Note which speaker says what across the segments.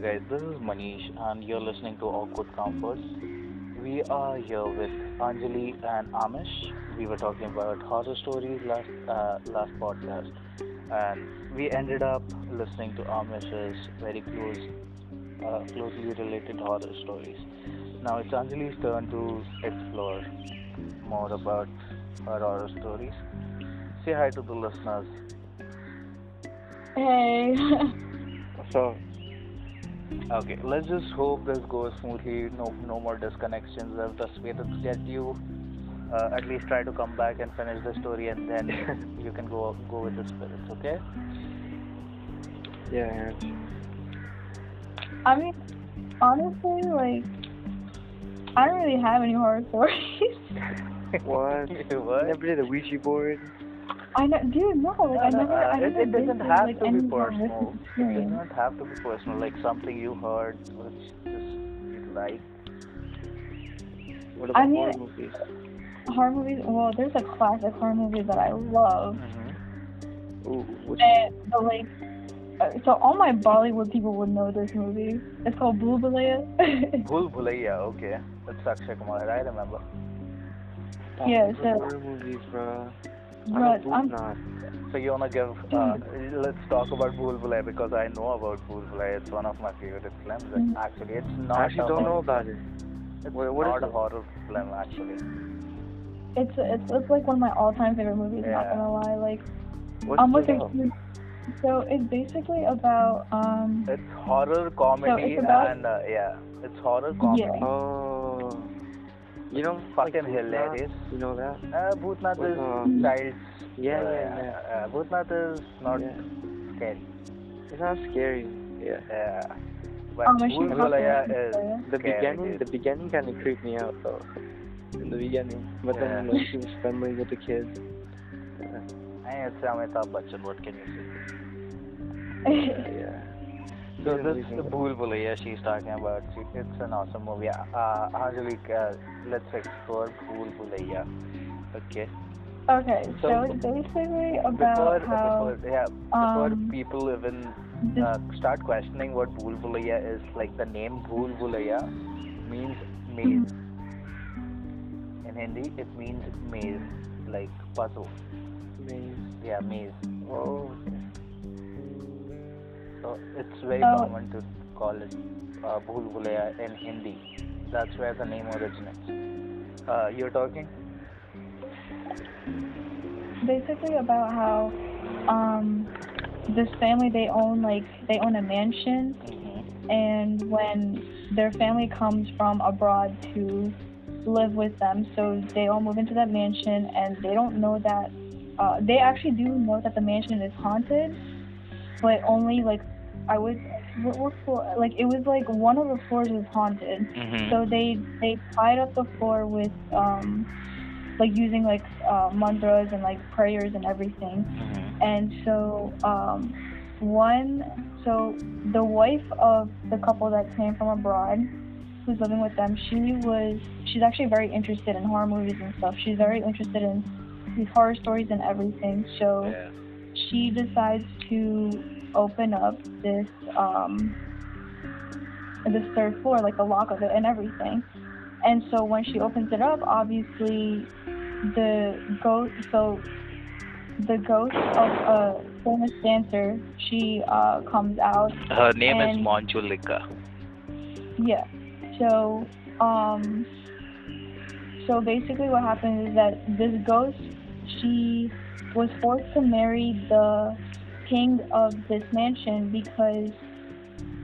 Speaker 1: guys, this is Manish, and you're listening to Awkward Comforts. We are here with Anjali and Amish. We were talking about horror stories last uh, last podcast, and we ended up listening to Amish's very close, uh, closely related horror stories. Now it's Anjali's turn to explore more about her horror stories. Say hi to the listeners.
Speaker 2: Hey.
Speaker 3: So,
Speaker 1: Okay, let's just hope this goes smoothly. No, no more disconnections. I've just waited to get you. Uh, at least try to come back and finish the story, and then you can go go with the spirits. Okay?
Speaker 3: yeah,
Speaker 2: I mean, honestly, like, I don't really have any horror stories.
Speaker 3: What?
Speaker 1: what?
Speaker 3: Never did a Ouija board.
Speaker 2: I know, dude, no, like, I
Speaker 1: No, no,
Speaker 2: never,
Speaker 1: uh,
Speaker 2: I
Speaker 1: it,
Speaker 2: never
Speaker 1: it doesn't have
Speaker 2: like,
Speaker 1: to be personal. It does not have to be personal. Like something you heard, which just you like.
Speaker 3: What about
Speaker 2: I mean-
Speaker 3: horror movies?
Speaker 2: Horror movies, well, there's a classic horror movie that I love.
Speaker 1: Mm-hmm.
Speaker 3: Ooh, which
Speaker 2: And, but, like, uh, so all my Bollywood people would know this movie. It's called.
Speaker 1: Bhul Bhulaiya. Okay, that's Akshay Kumar. I remember.
Speaker 2: Yeah, so-
Speaker 3: horror movies, bro. I
Speaker 2: But
Speaker 3: know
Speaker 2: I'm,
Speaker 1: So you wanna give? Uh, let's talk about Bhul because I know about Bhul It's one of my favorite films.
Speaker 2: Mhm.
Speaker 1: Actually, it's not.
Speaker 3: I actually don't know about it.
Speaker 1: It's
Speaker 3: What- what is
Speaker 1: not a
Speaker 3: it?
Speaker 1: horror film actually.
Speaker 2: it's, it's it's like one of my all-time favorite movies. Not gonna lie, like
Speaker 3: What's
Speaker 2: I'm
Speaker 3: the
Speaker 2: looking. So it's basically about um.
Speaker 1: It's horror comedy
Speaker 2: about-
Speaker 1: and uh, yeah, it's horror comedy.
Speaker 2: Yeah.
Speaker 3: Oh, you know,
Speaker 1: Fucking
Speaker 3: like Bhootnath?
Speaker 1: hilarious.
Speaker 3: You know that?
Speaker 1: Uh, Bhootnath
Speaker 3: With,
Speaker 1: is
Speaker 3: um,
Speaker 1: child's.
Speaker 3: Yeah,
Speaker 1: uh,
Speaker 3: yeah, yeah.
Speaker 1: Uh, Bhootnath is not
Speaker 3: Yeah.
Speaker 1: scary.
Speaker 3: It's not scary. Yeah.
Speaker 1: Yeah. But
Speaker 2: Oh, my
Speaker 1: Bhul
Speaker 2: shit,
Speaker 1: is
Speaker 3: The
Speaker 1: scary,
Speaker 3: beginning,
Speaker 1: dude.
Speaker 3: the beginning kind of creeped me out though. In the beginning, but then
Speaker 1: Yeah.
Speaker 3: like she was friendly with the kids.
Speaker 1: Hey, it's Amitabh Bachchan. What can you say?
Speaker 3: Yeah.
Speaker 1: So this
Speaker 3: we can
Speaker 1: the
Speaker 3: go.
Speaker 1: Bhul Bhulaiya she's talking about. She, it's an awesome movie. Uh, Angelique, uh, let's explore Bhul Bhulaiya. Okay.
Speaker 2: Okay, so,
Speaker 1: So,
Speaker 2: it's basically
Speaker 1: Before,
Speaker 2: about how
Speaker 1: before yeah, before
Speaker 2: um,
Speaker 1: people even uh, start questioning what Bhul Bhulaiya is, like the name Bhul Bhulaiya means maze. In Hindi, it means maze, like puzzle.
Speaker 3: Maze.
Speaker 1: Yeah, maze.
Speaker 3: Oh.
Speaker 1: So it's very
Speaker 2: Oh.
Speaker 1: common to call it uh, Bhul Bhulaiya in Hindi. That's where the name originates. Uh, you're talking?
Speaker 2: basically about how um this family they own like they own a mansion
Speaker 1: Mm-hmm.
Speaker 2: and when their family comes from abroad to live with them so they all move into that mansion and they don't know that uh, they actually do know that the mansion is haunted but only like i would what, what floor like it was like one of the floors was haunted
Speaker 1: Mm-hmm.
Speaker 2: so they they tied up the floor with um like using like uh, mantras and like prayers and everything
Speaker 1: Mm-hmm.
Speaker 2: and so um one so the wife of the couple that came from abroad who's living with them she was she's actually very interested in horror movies and stuff she's very interested in these horror stories and everything so
Speaker 1: Yeah.
Speaker 2: She decides to open up this um this third floor like the lock of it and everything and so when she opens it up obviously the ghost so the ghost of a famous dancer she uh comes out
Speaker 1: Her name is
Speaker 2: And-
Speaker 1: Manjulika.
Speaker 2: yeah. So, um, so basically what happens is that this ghost, she was forced to marry the king of this mansion because,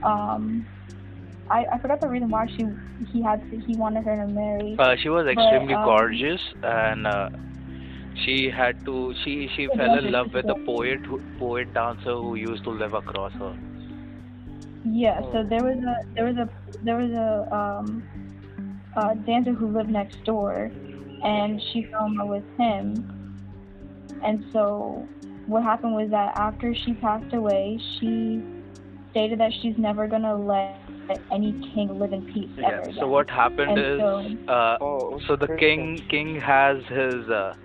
Speaker 2: um, I, I forgot the reason why she he had to, he wanted her to marry.
Speaker 1: Uh, she was
Speaker 2: But,
Speaker 1: extremely
Speaker 2: um,
Speaker 1: gorgeous, and uh, she had to. She she fell in love with a poet, who, poet dancer who used to live across her.
Speaker 2: Yeah, so
Speaker 3: Oh.
Speaker 2: there was a there was a there was a um a dancer who lived next door and she fell in love with him. And so what happened was that after she passed away, she stated that she's never gonna let any king live in peace
Speaker 1: Yeah.
Speaker 2: ever
Speaker 1: So what happened
Speaker 2: And
Speaker 1: is,
Speaker 2: so-
Speaker 1: uh,
Speaker 3: Oh.
Speaker 1: so the
Speaker 3: perfect.
Speaker 1: king king has his uh,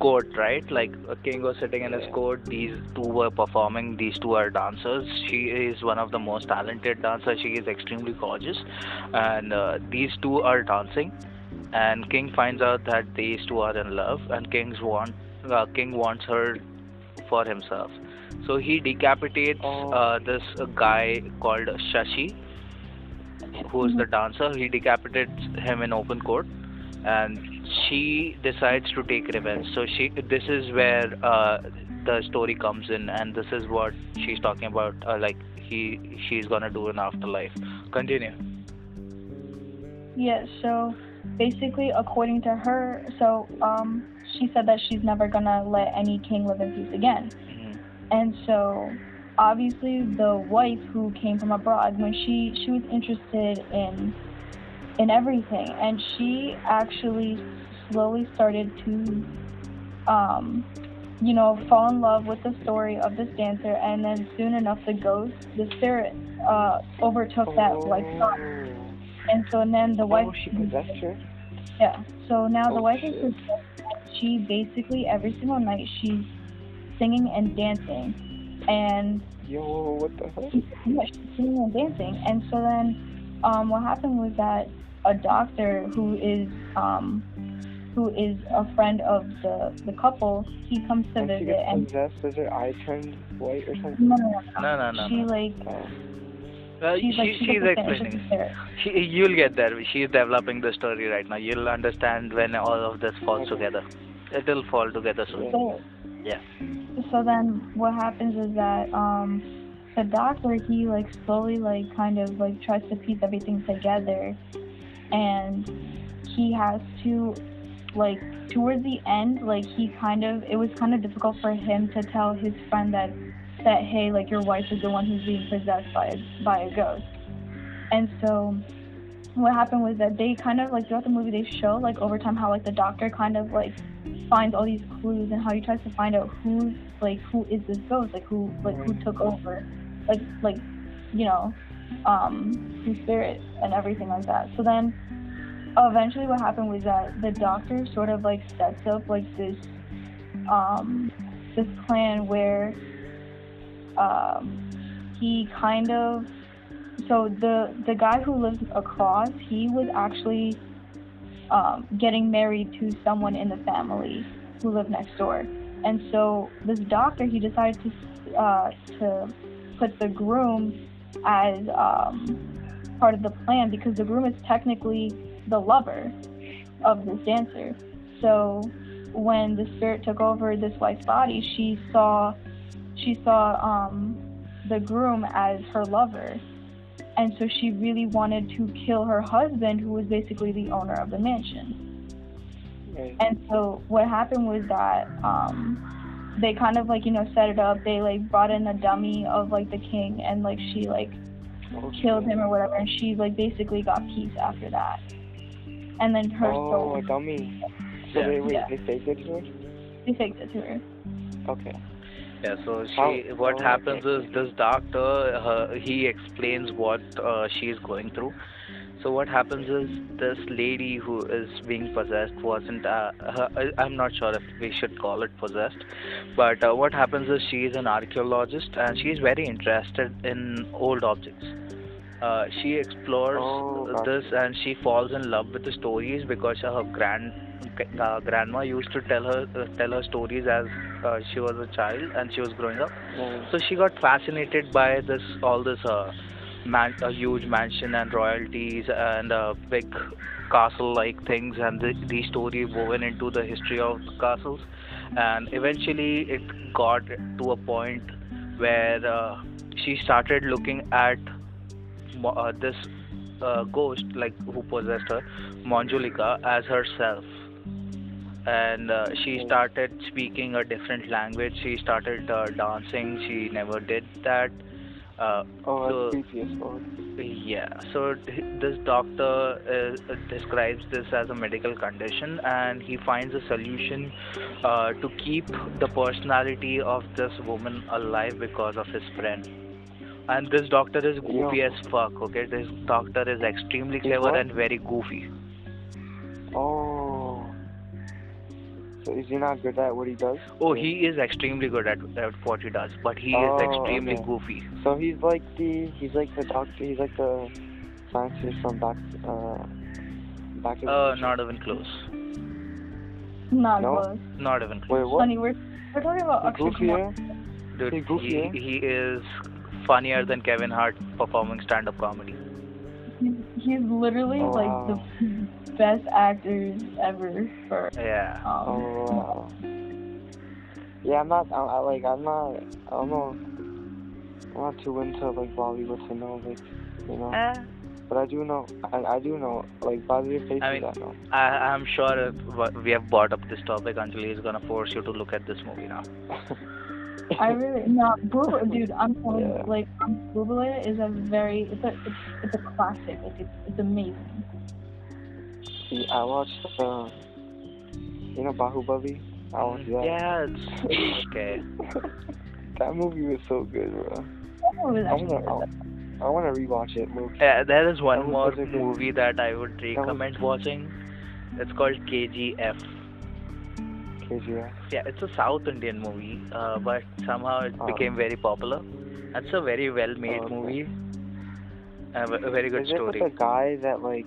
Speaker 1: court, right? Like a king was sitting in his court. These two were performing. These two are dancers. She is one of the most talented dancers. She is extremely gorgeous, and uh, these two are dancing. And king finds out that these two are in love, and king's want uh, king wants her for himself. So he decapitates
Speaker 3: Oh.
Speaker 1: uh, this guy called Shashi, who's the dancer. He decapitates him in open court, and she decides to take revenge. So she, this is where uh, the story comes in, and this is what she's talking about. Uh, like he, she's gonna do in afterlife. Continue.
Speaker 2: Yeah, so basically, according to her, so um, she said that she's never gonna let any king live in peace again.
Speaker 1: Mhm.
Speaker 2: And so, obviously, the wife who came from abroad, when she she was interested in in everything, and she actually slowly started to, um, you know, fall in love with the story of this dancer, and then soon enough, the ghost, the spirit, uh, overtook that wife's thought. And so and then the wife,
Speaker 3: Oh, she possessed her?
Speaker 2: yeah. So now the
Speaker 3: Oh,
Speaker 2: wife is possessed. She basically every single night she's singing and dancing, and
Speaker 3: Yo, what the heck?
Speaker 2: yeah, she's singing and dancing. And so then, um, what happened was that a doctor who is um, who is a friend of the the couple, he comes to
Speaker 3: When she
Speaker 2: visit,
Speaker 3: gets
Speaker 2: and
Speaker 3: possessed, does her eye turn white or something?
Speaker 2: no, no, no,
Speaker 1: No, no, no.
Speaker 2: she
Speaker 1: no.
Speaker 2: like
Speaker 3: Oh.
Speaker 1: Uh,
Speaker 2: she's
Speaker 1: she,
Speaker 2: she
Speaker 1: she's explaining. She, you'll get there. She's developing the story right now. You'll understand when all of this falls together. It'll fall together soon.
Speaker 2: So,
Speaker 1: Yeah.
Speaker 2: so then what happens is that um the doctor he like slowly like kind of like tries to piece everything together and he has to like towards the end like he kind of it was kind of difficult for him to tell his friend that that hey like your wife is the one who's being possessed by a, by a ghost. And so what happened was that they kind of like throughout the movie they show like over time how like the doctor kind of like finds all these clues and how he tries to find out who's like who is this ghost like who like who took over like like you know um whose spirit and everything like that. So then eventually what happened was that the doctor sort of like sets up like this um this plan where um he kind of so the the guy who lives across he was actually um, getting married to someone in the family who lived next door. And so this doctor he decided to uh, to put the groom as um, part of the plan because the groom is technically the lover of this dancer. So when the spirit took over this wife's body she saw she saw um, the groom as her lover and so she really wanted to kill her husband who was basically the owner of the mansion
Speaker 3: Right.
Speaker 2: and so what happened was that um they kind of like you know set it up they like brought in a dummy of like the king and like she like
Speaker 3: Oh,
Speaker 2: killed him or whatever and she like basically got peace after that and then her
Speaker 3: Oh,
Speaker 2: soul
Speaker 3: a dummy. So
Speaker 1: Yeah.
Speaker 3: they, wait,
Speaker 2: Yeah.
Speaker 3: they faked it to her?
Speaker 2: they faked it to her
Speaker 3: Okay.
Speaker 1: Yeah, so she,
Speaker 3: How-
Speaker 1: what
Speaker 3: oh,
Speaker 1: happens
Speaker 3: okay.
Speaker 1: is this doctor, uh, he explains what uh, she is going through. So what happens is this lady who is being possessed wasn't, uh, her, I'm not sure if we should call it possessed, but uh, what happens is she is an archaeologist and she is very interested in old objects. Uh, she explores
Speaker 3: Oh,
Speaker 1: this and she falls in love with the stories because her grand uh, grandma used to tell her uh, tell her stories as uh, she was a child and she was growing up.
Speaker 3: Right.
Speaker 1: So she got fascinated by this all this uh, man, a huge mansion and royalties and uh, big castle-like things and the, these stories woven into the history of the castles. And eventually, it got to a point where uh, she started looking at uh, this uh, ghost, like who possessed her, Manjulika, as herself. And uh, she started speaking a different language. She started uh, dancing. She never did that. Uh,
Speaker 3: Oh,
Speaker 1: so- yeah, so this doctor uh, describes this as a medical condition and he finds a solution uh, to keep the personality of this woman alive because of his friend. And this doctor is goofy
Speaker 3: Yo.
Speaker 1: as fuck, okay? This doctor is extremely clever and very goofy.
Speaker 3: Oh. So is he not good at what he does?
Speaker 1: Oh, he is extremely good at, at what he does, but he
Speaker 3: Oh,
Speaker 1: is extremely
Speaker 3: okay.
Speaker 1: goofy.
Speaker 3: So he's like the he's like the doctor. He's like the scientist from back uh back. to the
Speaker 1: Uh, not even close.
Speaker 2: Not
Speaker 3: No?
Speaker 2: close.
Speaker 1: Not even close.
Speaker 3: Wait, what?
Speaker 2: Honey, we're we're talking about Akshay Kumar.
Speaker 1: Dude,
Speaker 3: Hey, goofy,
Speaker 1: he,
Speaker 3: eh?
Speaker 1: he is funnier than Kevin Hart performing stand-up comedy.
Speaker 2: He's, he's literally
Speaker 3: Oh,
Speaker 2: like
Speaker 3: wow.
Speaker 2: the best actors ever for
Speaker 1: Yeah.
Speaker 2: um.
Speaker 3: Oh. Yeah, I'm not. I, I like. I'm not. I don't know. I'm not too into like Bollywood to know like, you know.
Speaker 1: Eh,
Speaker 3: But I do know. I, I do know. Like by their faces,
Speaker 1: I
Speaker 3: I,
Speaker 1: mean-
Speaker 3: know.
Speaker 1: I, I'm sure if we have brought up this topic, Anjali is gonna force you to look at this movie now.
Speaker 2: I really no, Google, dude. I'm telling
Speaker 3: Yeah.
Speaker 2: you, like, Google is a very, it's a, it's, it's a classic. Like, it's, it's amazing.
Speaker 3: See, I watched. Uh, you know Bahubali. I watched that.
Speaker 1: Yeah, it's okay.
Speaker 3: that movie was so good, bro.
Speaker 2: That one was
Speaker 3: I wanna. I, I wanna rewatch it. Look.
Speaker 1: Yeah, there is one
Speaker 3: That
Speaker 1: more
Speaker 3: a good-
Speaker 1: movie that I would recommend watching. It's called KGF.
Speaker 3: KGF.
Speaker 1: Yeah, it's a South Indian movie, uh, but somehow it
Speaker 3: Oh.
Speaker 1: became very popular. That's a very well-made
Speaker 3: Oh, okay.
Speaker 1: movie. A very good
Speaker 3: Is it
Speaker 1: story.
Speaker 3: with a guy that like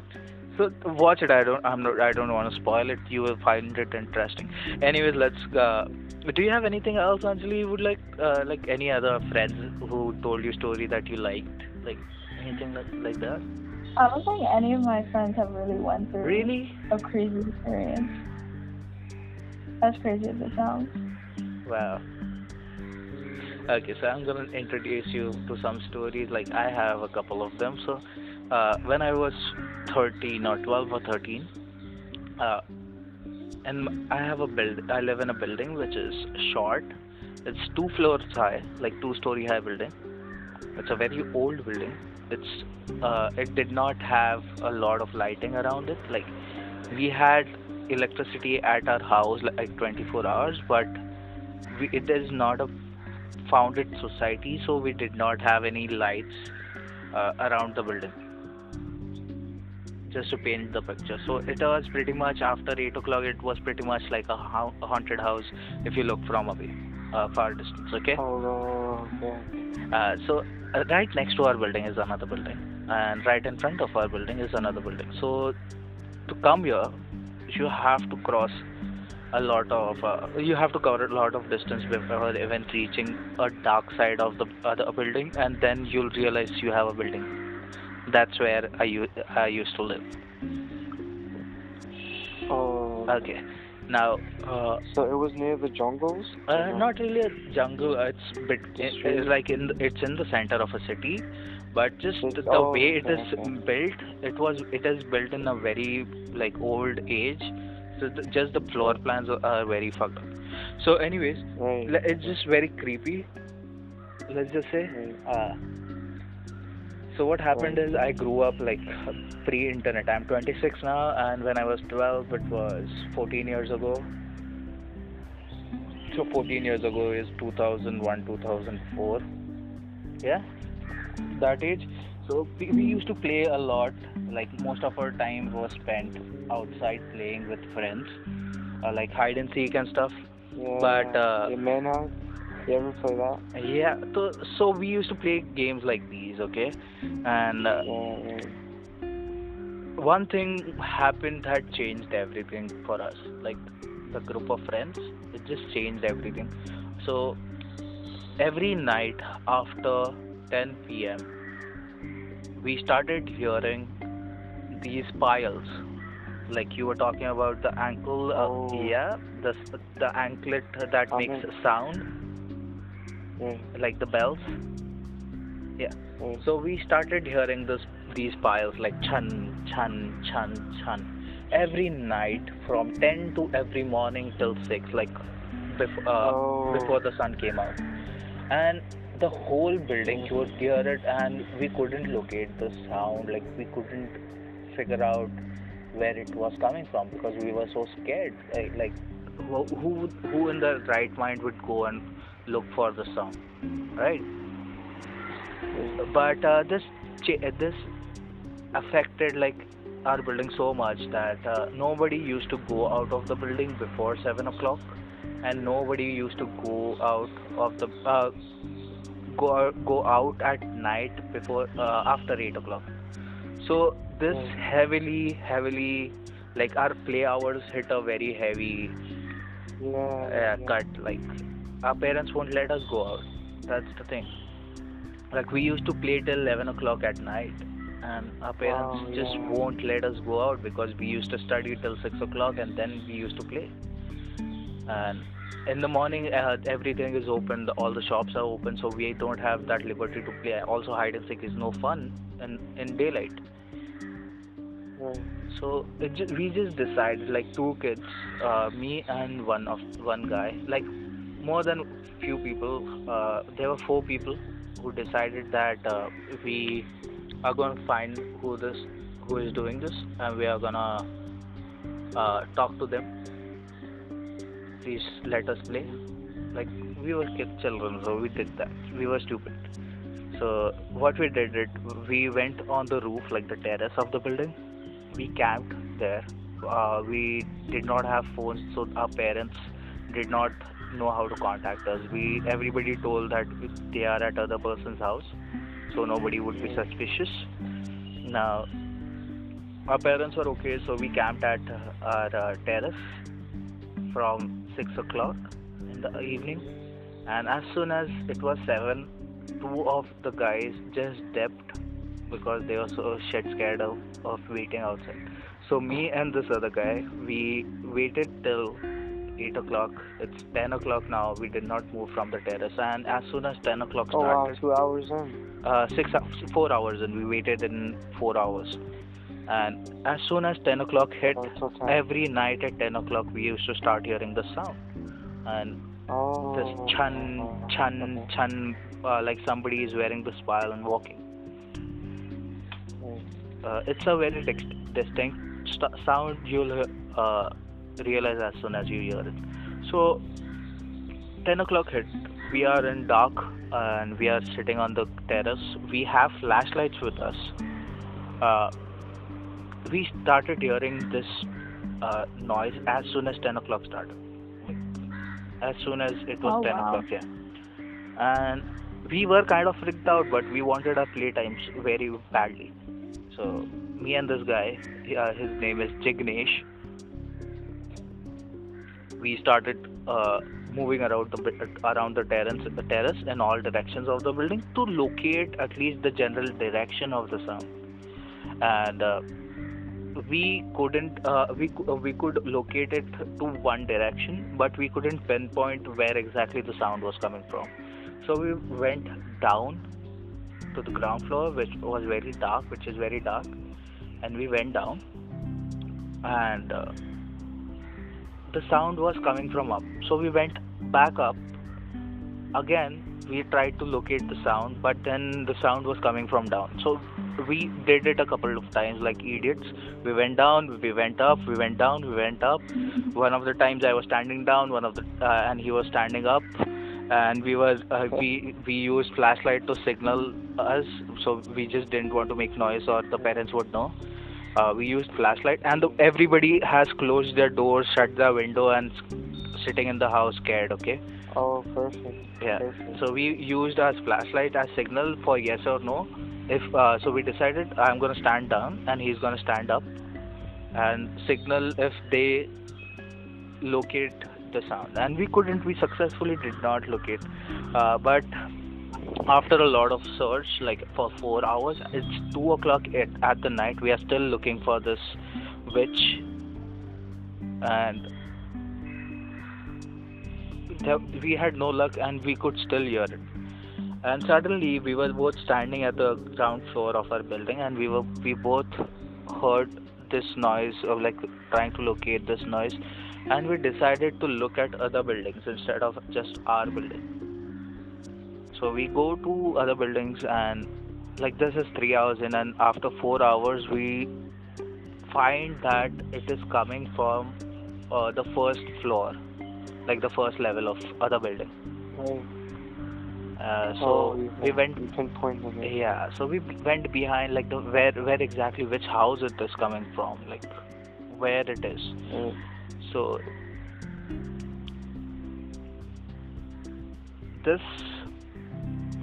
Speaker 1: so watch it. I don't. I'm not. I don't want to spoil it. You will find it interesting. Anyways, let's. Uh, do you have anything else, Anjali? You would like, uh, like any other friends who told you story that you liked, like anything like, like that?
Speaker 2: I don't think any of my friends have really went through
Speaker 1: Really?
Speaker 2: a crazy experience. As crazy as it sounds.
Speaker 1: Wow. Okay, so I'm gonna introduce you to some stories. Like I have a couple of them. So, uh, when I was 13 or 12 or 13, uh, and I have a build. I live in a building which is short. It's two floors high, like two-story high building. It's a very old building. It's uh, it did not have a lot of lighting around it. Like we had electricity at our house like 24 hours, but we, it is not a founded society, so we did not have any lights uh, around the building. Just to paint the picture. So it was pretty much after 8 o'clock, it was pretty much like a, hau- a haunted house if you look from away, uh, far distance, okay?
Speaker 3: Oh. Okay.
Speaker 1: Uh, so uh, right next to our building is another building, and right in front of our building is another building. So to come here, you have to cross a lot of, uh, you have to cover a lot of distance before even reaching a dark side of the other building, and then you'll realize you have a building. That's where I used to live.
Speaker 3: Oh.
Speaker 1: Okay. Now, uh,
Speaker 3: So it was near the jungles.
Speaker 1: Uh, not really a jungle. uh, It's bit. It's like in. The, it's in the center of a city, but just
Speaker 3: Just-
Speaker 1: the
Speaker 3: oh,
Speaker 1: way it
Speaker 3: okay,
Speaker 1: is
Speaker 3: okay.
Speaker 1: built, it was. It is built in a very like old age. So the, just the floor plans are, very fucked up. So, anyways,
Speaker 3: Right.
Speaker 1: it's just very creepy. Let's just say.
Speaker 3: right.
Speaker 1: Uh, so what happened is I grew up like pre-internet. I'm 26 now, and when I was 12, it was 14 years ago. So 14 years ago is 2001, 2004. Yeah, that age. So we, we used to play a lot. Like most of our time was spent outside playing with friends, uh, like hide and seek and stuff.
Speaker 3: Yeah.
Speaker 1: But, uh.
Speaker 3: You ever play that?
Speaker 1: Yeah, so so we used to play games like these, okay? And uh,
Speaker 3: Yeah.
Speaker 1: one thing happened that changed everything for us. Like the group of friends, it just changed everything. So every night after 10 p.m., we started hearing these payals. Like you were talking about the ankle, uh,
Speaker 3: Oh.
Speaker 1: yeah, the the anklet that makes a sound,
Speaker 3: Yeah.
Speaker 1: like the bells.
Speaker 3: yeah. Mm.
Speaker 1: So we started hearing this these payals like chun chun chun chun every night from 10 to every morning till 6 like before uh,
Speaker 3: Oh.
Speaker 1: before the sun came out, and the whole building you would hear it, and we couldn't locate the sound. Like we couldn't figure out where it was coming from because we were so scared. Eh, like, like who who who in the right mind would go and look for the sound, right? But uh, this this affected like our building so much that uh, nobody used to go out of the building before seven o'clock, and nobody used to go out of the uh, go go out at night before uh, after eight o'clock. So this
Speaker 3: Mm.
Speaker 1: heavily heavily like our play hours hit a very heavy
Speaker 3: Yeah.
Speaker 1: uh,
Speaker 3: yeah.
Speaker 1: cut. Like our parents won't let us go out. That's the thing. Like we used to play till eleven o'clock at night, and our parents just
Speaker 3: yeah.
Speaker 1: won't let us go out because we used to study till six o'clock, and then we used to play. And in the morning, uh, everything is open. The, all the shops are open, so we don't have that liberty to play. Also, hide and seek is no fun in in daylight. So it ju- we just decided, like two kids, uh, me and one of one guy, like more than few people. Uh, there were four people who decided that uh, we are going to find who this who is doing this, and we are gonna uh, talk to them. Please let us play. Like we were kids, children, so we did that. We were stupid. So what we did, it we went on the roof, like the terrace of the building. We camped there. Uh, we did not have phones, so our parents did not know how to contact us. We everybody told that they are at other person's house, so nobody would be suspicious. Now, our parents were okay, so we camped at our uh, terrace from six o'clock in the evening, and as soon as it was seven, two of the guys just dipped because they were so shit scared of, of waiting outside. So me and this other guy, we waited till eight o'clock. It's ten o'clock now. We did not move from the terrace, and as soon as ten o'clock
Speaker 3: Oh wow,
Speaker 1: started,
Speaker 3: two hours in.
Speaker 1: uh, six hou- four hours, and we waited in four hours. And as soon as ten o'clock hit,
Speaker 3: Oh,
Speaker 1: every night at ten o'clock we used to start hearing the sound, and
Speaker 3: oh.
Speaker 1: this chun chun
Speaker 3: okay.
Speaker 1: chun, uh, like somebody is wearing the spile and walking. Uh, it's a very dis- distinct st- sound you'll uh, realize as soon as you hear it. So, 10 o'clock hit. We are in dark and we are sitting on the terrace. We have flashlights with us. Uh, we started hearing this uh, noise as soon as 10 o'clock started. As soon as it was
Speaker 2: Oh,
Speaker 1: 10
Speaker 2: wow.
Speaker 1: o'clock, yeah. And we were kind of freaked out, but we wanted our playtimes very badly. So me and this guy, uh, his name is Jignesh. We started uh, moving around the around the terrace, the terrace in all directions of the building to locate at least the general direction of the sound. And uh, we couldn't uh, we we could locate it to one direction, but we couldn't pinpoint where exactly the sound was coming from. So we went down to the ground floor, which was very dark, which is very dark, and we went down, and uh, the sound was coming from up. So we went back up. Again, we tried to locate the sound, but then the sound was coming from down. So we did it a couple of times like idiots. We went down, we went up, we went down, we went up. One of the times I was standing down, one of the uh, and he was standing up and we were uh, we we used flashlight to signal us so we just didn't want to make noise or the parents would know uh, we used flashlight and the, everybody has closed their doors shut the window and sitting in the house scared okay
Speaker 3: Oh, perfect.
Speaker 1: yeah
Speaker 3: Perfect.
Speaker 1: so we used our flashlight as signal for yes or no if uh, so we decided i'm going to stand down and he's going to stand up and signal if they locate the sound and we couldn't we successfully did not locate uh, but after a lot of search like for four hours it's two o'clock at, at the night. We are still looking for this witch. And we had no luck and we could still hear it. And suddenly we were both standing at the ground floor of our building and we were we both heard this noise of like trying to locate this noise. And we decided to look at other buildings instead of just our building. So we go to other buildings and like this is three hours in and after four hours we find that it is coming from uh, the first floor like the first level of other building
Speaker 3: Right.
Speaker 1: uh, so
Speaker 3: oh,
Speaker 1: we went
Speaker 3: pinpointed
Speaker 1: yeah so we went behind like the where where exactly which house it is coming from like where it is
Speaker 3: Right.
Speaker 1: so this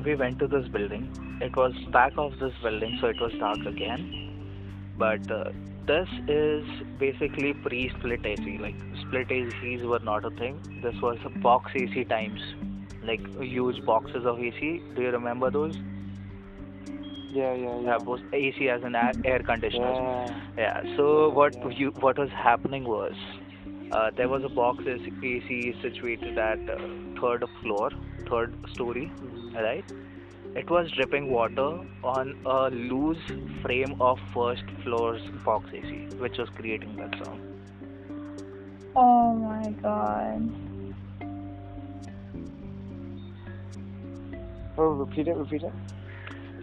Speaker 1: we went to this building it was back of this building so it was dark again but uh, this is basically pre-split AC like split ACs were not a thing this was a box AC times like huge boxes of AC do you remember those
Speaker 3: Yeah, yeah, yeah.
Speaker 1: yeah both AC as an air, conditioners
Speaker 3: Yeah.
Speaker 1: yeah. So what
Speaker 3: Yeah.
Speaker 1: you what was happening was uh, there was a box AC AC situated at uh, third floor, third story, right? It was dripping water on a loose frame of first floor's box AC, which was creating that sound.
Speaker 2: Oh my god.
Speaker 3: Oh, repeat it, repeat it.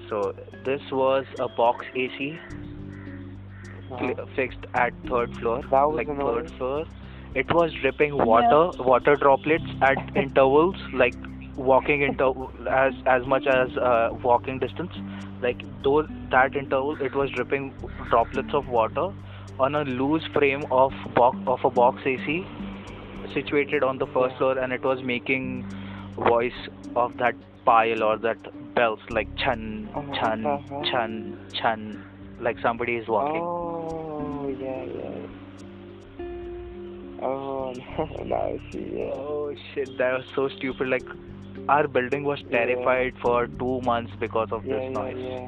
Speaker 1: So this was a box AC
Speaker 3: Uh-huh.
Speaker 1: fixed at third floor,
Speaker 3: That was
Speaker 1: like third
Speaker 3: order?
Speaker 1: floor. It was dripping water, water droplets at intervals, like walking inter as as much as uh, walking distance. Like those that interval, it was dripping droplets of water on a loose frame of box of a box AC situated on the first floor, and it was making voice of that pile or that bells like chan chan chan chan like somebody is walking.
Speaker 3: Oh, Oh, now I see, yeah.
Speaker 1: Oh shit, that was so stupid. Like, our building was
Speaker 3: Yeah.
Speaker 1: terrified for two months because of
Speaker 3: Yeah,
Speaker 1: this
Speaker 3: yeah,
Speaker 1: noise.
Speaker 3: yeah.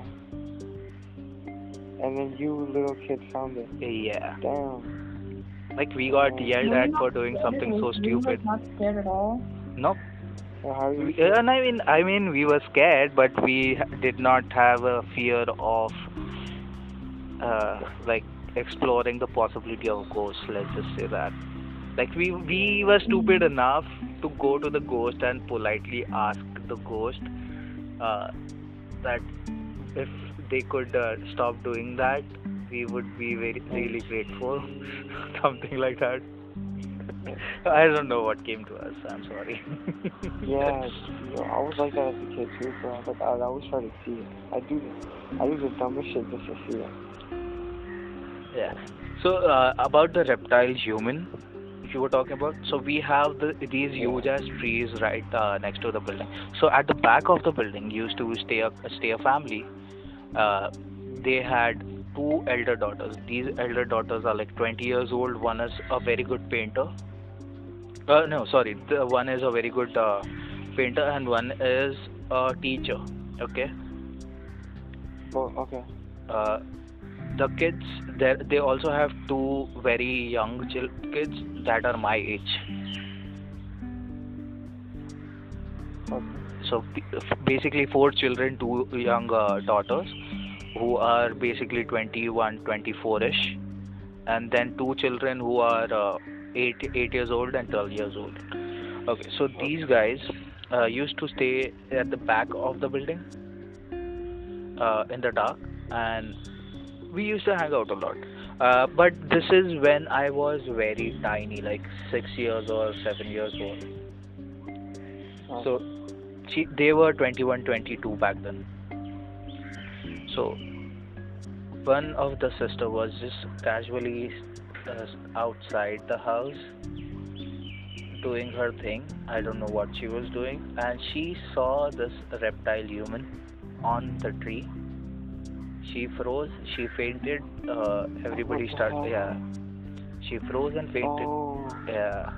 Speaker 3: And then you little kid found it.
Speaker 1: Yeah.
Speaker 3: Damn.
Speaker 1: Like, we got
Speaker 3: Yeah.
Speaker 1: yelled at for doing something so
Speaker 2: Were you, like,
Speaker 1: stupid.
Speaker 2: not scared at all?
Speaker 1: No.
Speaker 3: So
Speaker 1: We- And I mean, I mean, we were scared, but we did not have a fear of, uh, like, exploring the possibility of ghosts. Let's just say that. Like, we we were stupid enough to go to the ghost and politely ask the ghost uh, that if they could uh, stop doing that, we would be very really grateful. Something like that. I don't know what came to us. I'm sorry.
Speaker 3: Yeah, you know, I was like that as a kid too, bro. Like I, I always try to see it. I do, I do the dumbest shit just to see it.
Speaker 1: Yeah. So uh, about the reptile human, you were talking about. So we have the these huge ass trees right uh, next to the building. So at the back of the building used to stay a stay a family. Uh, they had two elder daughters. These elder daughters are like 20 years old. One is a very good painter. Uh, no, sorry. The one is a very good uh, painter, and one is a teacher. Okay.
Speaker 3: Well, okay.
Speaker 1: uh, the kids they they also have two very young kids that are my age.
Speaker 3: Okay.
Speaker 1: so basically four children two young uh, daughters who are basically 21 24ish and then two children who are uh, 8 8 years old and 12 years old. Okay so these guys uh, used to stay at the back of the building uh, in the dark and we used to hang out a lot. Uh, but this is when i was very tiny like 6 years or 7 years old. So she, they were 21 22 back then. So one of the sister was just casually uh, outside the house doing her thing. I don't know what she was doing. And she saw this reptile human on the tree she froze she fainted uh, everybody
Speaker 3: What
Speaker 1: started yeah she froze and fainted
Speaker 3: Oh,
Speaker 1: yeah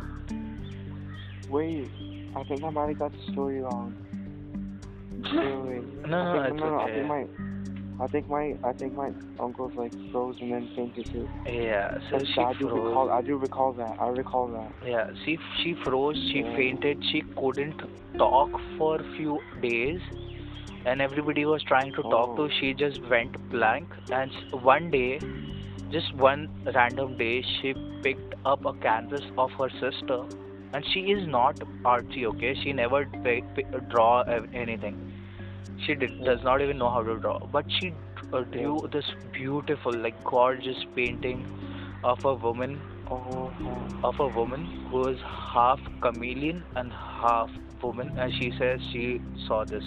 Speaker 3: wait. I think I might got the story wrong. Wait, wait.
Speaker 1: No,
Speaker 3: I
Speaker 1: no,
Speaker 3: think, no, no, I think my, I think my, I think my uncle's like froze and then fainted too.
Speaker 1: yeah so she
Speaker 3: I do recall. I do recall that. I recall that.
Speaker 1: Yeah, she she froze, she
Speaker 3: Yeah.
Speaker 1: fainted, she couldn't talk for a few days, and everybody was trying to talk to.
Speaker 3: Oh.
Speaker 1: She just went blank, and one day, just one random day she picked up a canvas of her sister. And she is not artsy okay? She never draw anything. She did, does not even know how to draw. But she uh, drew this beautiful like gorgeous painting of a woman
Speaker 3: Oh,
Speaker 1: of a woman who is half chameleon and half woman. And she says she saw this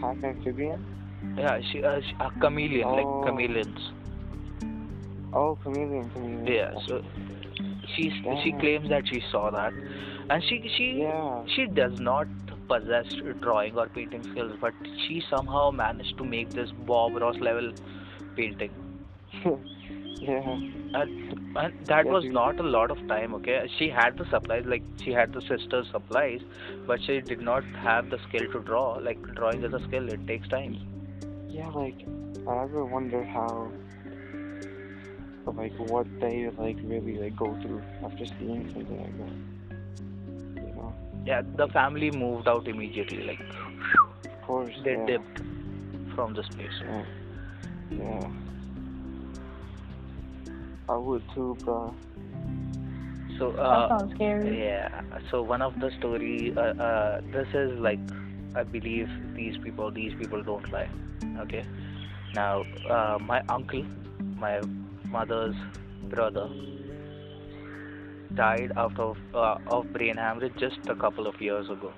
Speaker 3: half amphibian?
Speaker 1: yeah she, uh, she a chameleon
Speaker 3: Oh.
Speaker 1: like chameleons
Speaker 3: Oh, chameleon, chameleon.
Speaker 1: yeah so she she claims that she saw that and she she
Speaker 3: Yeah.
Speaker 1: she does not possess drawing or painting skills but she somehow managed to make this bob ross level painting
Speaker 3: yeah.
Speaker 1: and, and that was not a lot of time okay she had the supplies like she had the sister's supplies but she did not have the skill to draw like drawing is a skill it takes time
Speaker 3: Yeah, like, I ever wonder how, like, what they, like, really, like, go through after seeing something like that. You know?
Speaker 1: yeah the family moved out immediately like
Speaker 3: Of course,
Speaker 1: they
Speaker 3: yeah.
Speaker 1: dipped from this place
Speaker 3: Yeah. Yeah. I would too, bro.
Speaker 1: so
Speaker 2: That
Speaker 1: uh,
Speaker 2: sounds scary.
Speaker 1: Yeah. So one of the story, uh, uh, this is like, I believe these people, these people don't lie. Okay. Now, uh, my uncle, my mother's brother, died out of uh, of brain hemorrhage just a couple of years ago.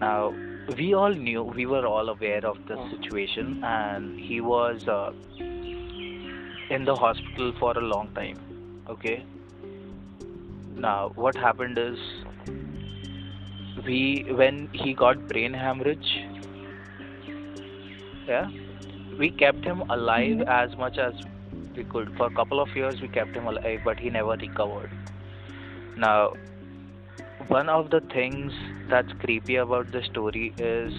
Speaker 1: Now, we all knew, we were all aware of the situation, and he was uh, in the hospital for a long time. Okay. Now, what happened is, we when he got brain hemorrhage, yeah, we kept him alive
Speaker 2: Mhm.
Speaker 1: as much as we could. For a couple of years, we kept him alive, but he never recovered. Now, one of the things that's creepy about the story is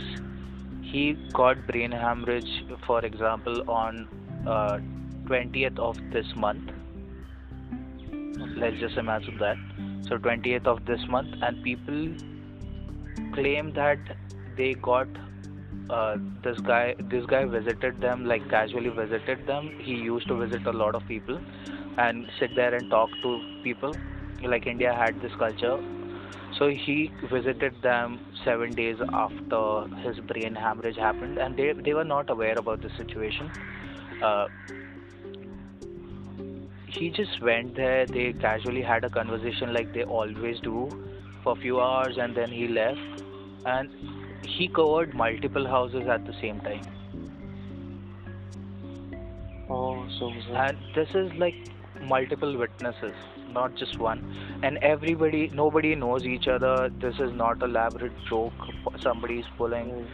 Speaker 1: he got brain hemorrhage, for example, on uh, 20th of this month. Let's just imagine that. So 20th of this month, and people claim that they got uh, this guy. This guy visited them, like casually visited them. He used to visit a lot of people and sit there and talk to people. Like India had this culture. So he visited them seven days after his brain hemorrhage happened, and they they were not aware about the situation. Uh, he just went there. They casually had a conversation like they always do for a few hours, and then he left. And he covered multiple houses at the same time.
Speaker 3: Oh, so was?
Speaker 1: And this is like multiple witnesses, not just one. And everybody, nobody knows each other. This is not a elaborate joke somebody's pulling.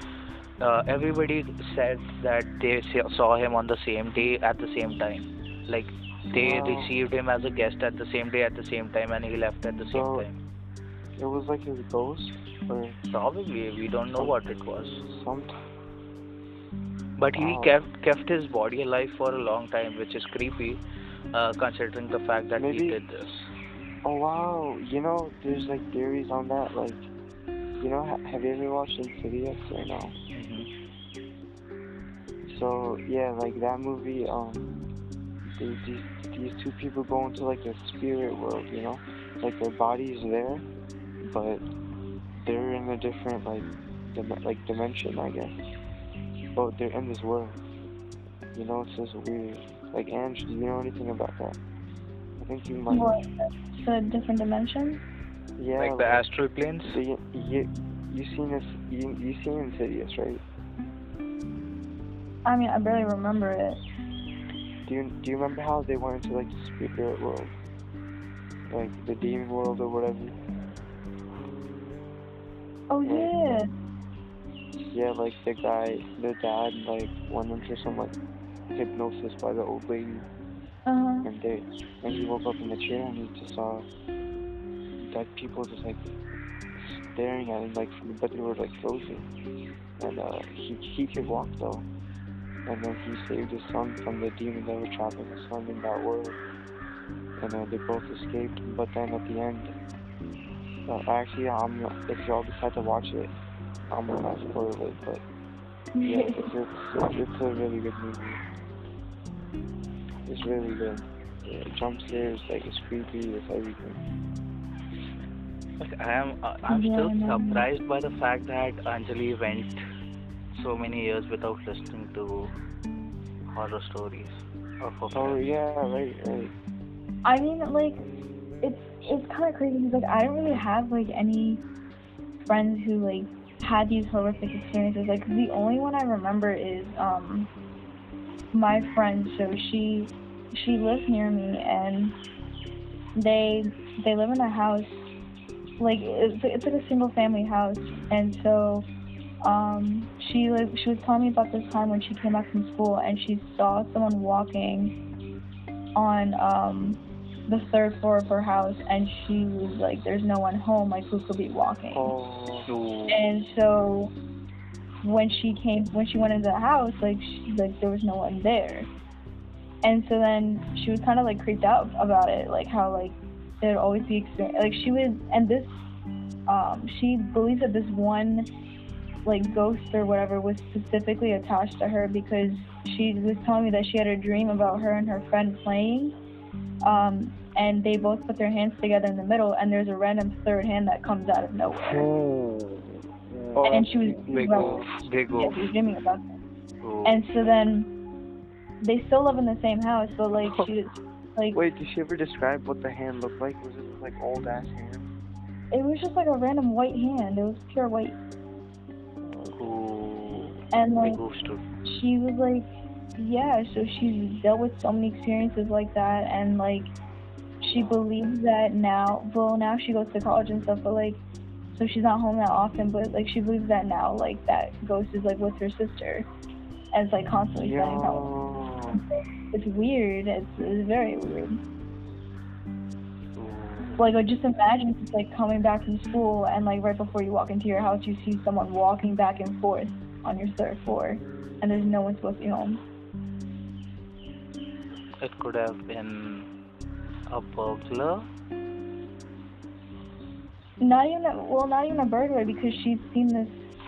Speaker 1: Uh, everybody said that they saw him on the same day at the same time. Like they
Speaker 3: Wow.
Speaker 1: received him as a guest at the same day at the same time, and he left at the same
Speaker 3: So-
Speaker 1: time.
Speaker 3: It was like his ghost, or
Speaker 1: Probably we don't know what it was,
Speaker 3: some.
Speaker 1: but he
Speaker 3: Wow.
Speaker 1: kept kept his body alive for a long time, which is creepy, uh, considering the fact that he did this.
Speaker 3: Oh wow! You know, there's like theories on that. Like, you know, ha- have you ever watched Insidious or no?
Speaker 1: Mhm.
Speaker 3: So yeah, like that movie. Um, these these two people go into like the spirit world. You know, like their body's there, but they're in a different like dim- like dimension, I guess. But they're in this world. You know, it's just weird. Like, Ange, do you know anything about that? I think you might.
Speaker 2: What? The different dimension?
Speaker 3: Yeah.
Speaker 1: like the astral planes.
Speaker 3: So you, you, you seen this? You, you seen Insidious, right?
Speaker 2: I mean, I barely remember it.
Speaker 3: Do you do you remember how they went into like the spirit world, like the demon world or whatever?
Speaker 2: Oh,
Speaker 3: Yeah.
Speaker 2: yeah.
Speaker 3: Like the guy, the dad, like went into some like hypnosis by the old lady,
Speaker 2: Uh-huh.
Speaker 3: and they, and he woke up in the chair and he just saw dead people just like staring at him, like but they were like frozen, and uh, he he could walk though, and then he saved his son from the demon that were trapping his son in that world, and uh, they both escaped. But then at the end, uh, actually, I'm if y'all decide to watch it, I'm gonna not spoil it, but yeah, it's, it's, it's a really good movie. it's really good. Yeah, jump scares, like it's creepy, it's everything.
Speaker 1: Like, I am uh, I'm
Speaker 2: Yeah,
Speaker 1: still surprised by the fact that Anjali went so many years without listening to horror stories of
Speaker 3: Oh yeah, right, right.
Speaker 2: I mean, like, it's it's kind of crazy because like I don't really have like any friends who like had these horrific experiences. Like the only one I remember is um my friend. So she she lives near me and they they live in a house like it's it's like a single family house and so um she like she was telling me about this time when she came back from school and she saw someone walking on um the third floor of her house and she was like there's no one home like who could be walking?
Speaker 3: Oh,
Speaker 2: and so when she came when she went into the house like she, like there was no one there. And so then she was kind of like creeped out about it like how like there'd always be experience like she was and this um she believes that this one like ghost or whatever was specifically attached to her because she was telling me that she had a dream about her and her friend playing um and they both put their hands together in the middle and there's a random third hand that comes out of nowhere
Speaker 3: Oh, Oh,
Speaker 2: and she was
Speaker 1: Big
Speaker 2: right.
Speaker 1: oof. Big
Speaker 2: Yeah,
Speaker 1: oof.
Speaker 2: she was dreaming about that.
Speaker 1: Ooh.
Speaker 2: And so then they still live in the same house, but like she was like
Speaker 3: Wait, did she ever describe what the hand looked like? Was it like old ass hand?
Speaker 2: it was just like a random white hand. It was pure white. And like she was like yeah, so she's dealt with so many experiences like that and like she believes that now well now she goes to college and stuff, but like so she's not home that often, but like she believes that now like that ghost is like with her sister and it's like constantly time with it's weird. It's, it's very weird. Like, like, just imagine just like coming back from school and like right before you walk into your house, you see someone walking back and forth on your third floor, and there's no one supposed to be home.
Speaker 1: It could have been a burglar.
Speaker 2: Not even a, well, not even a burglar because she's seen this.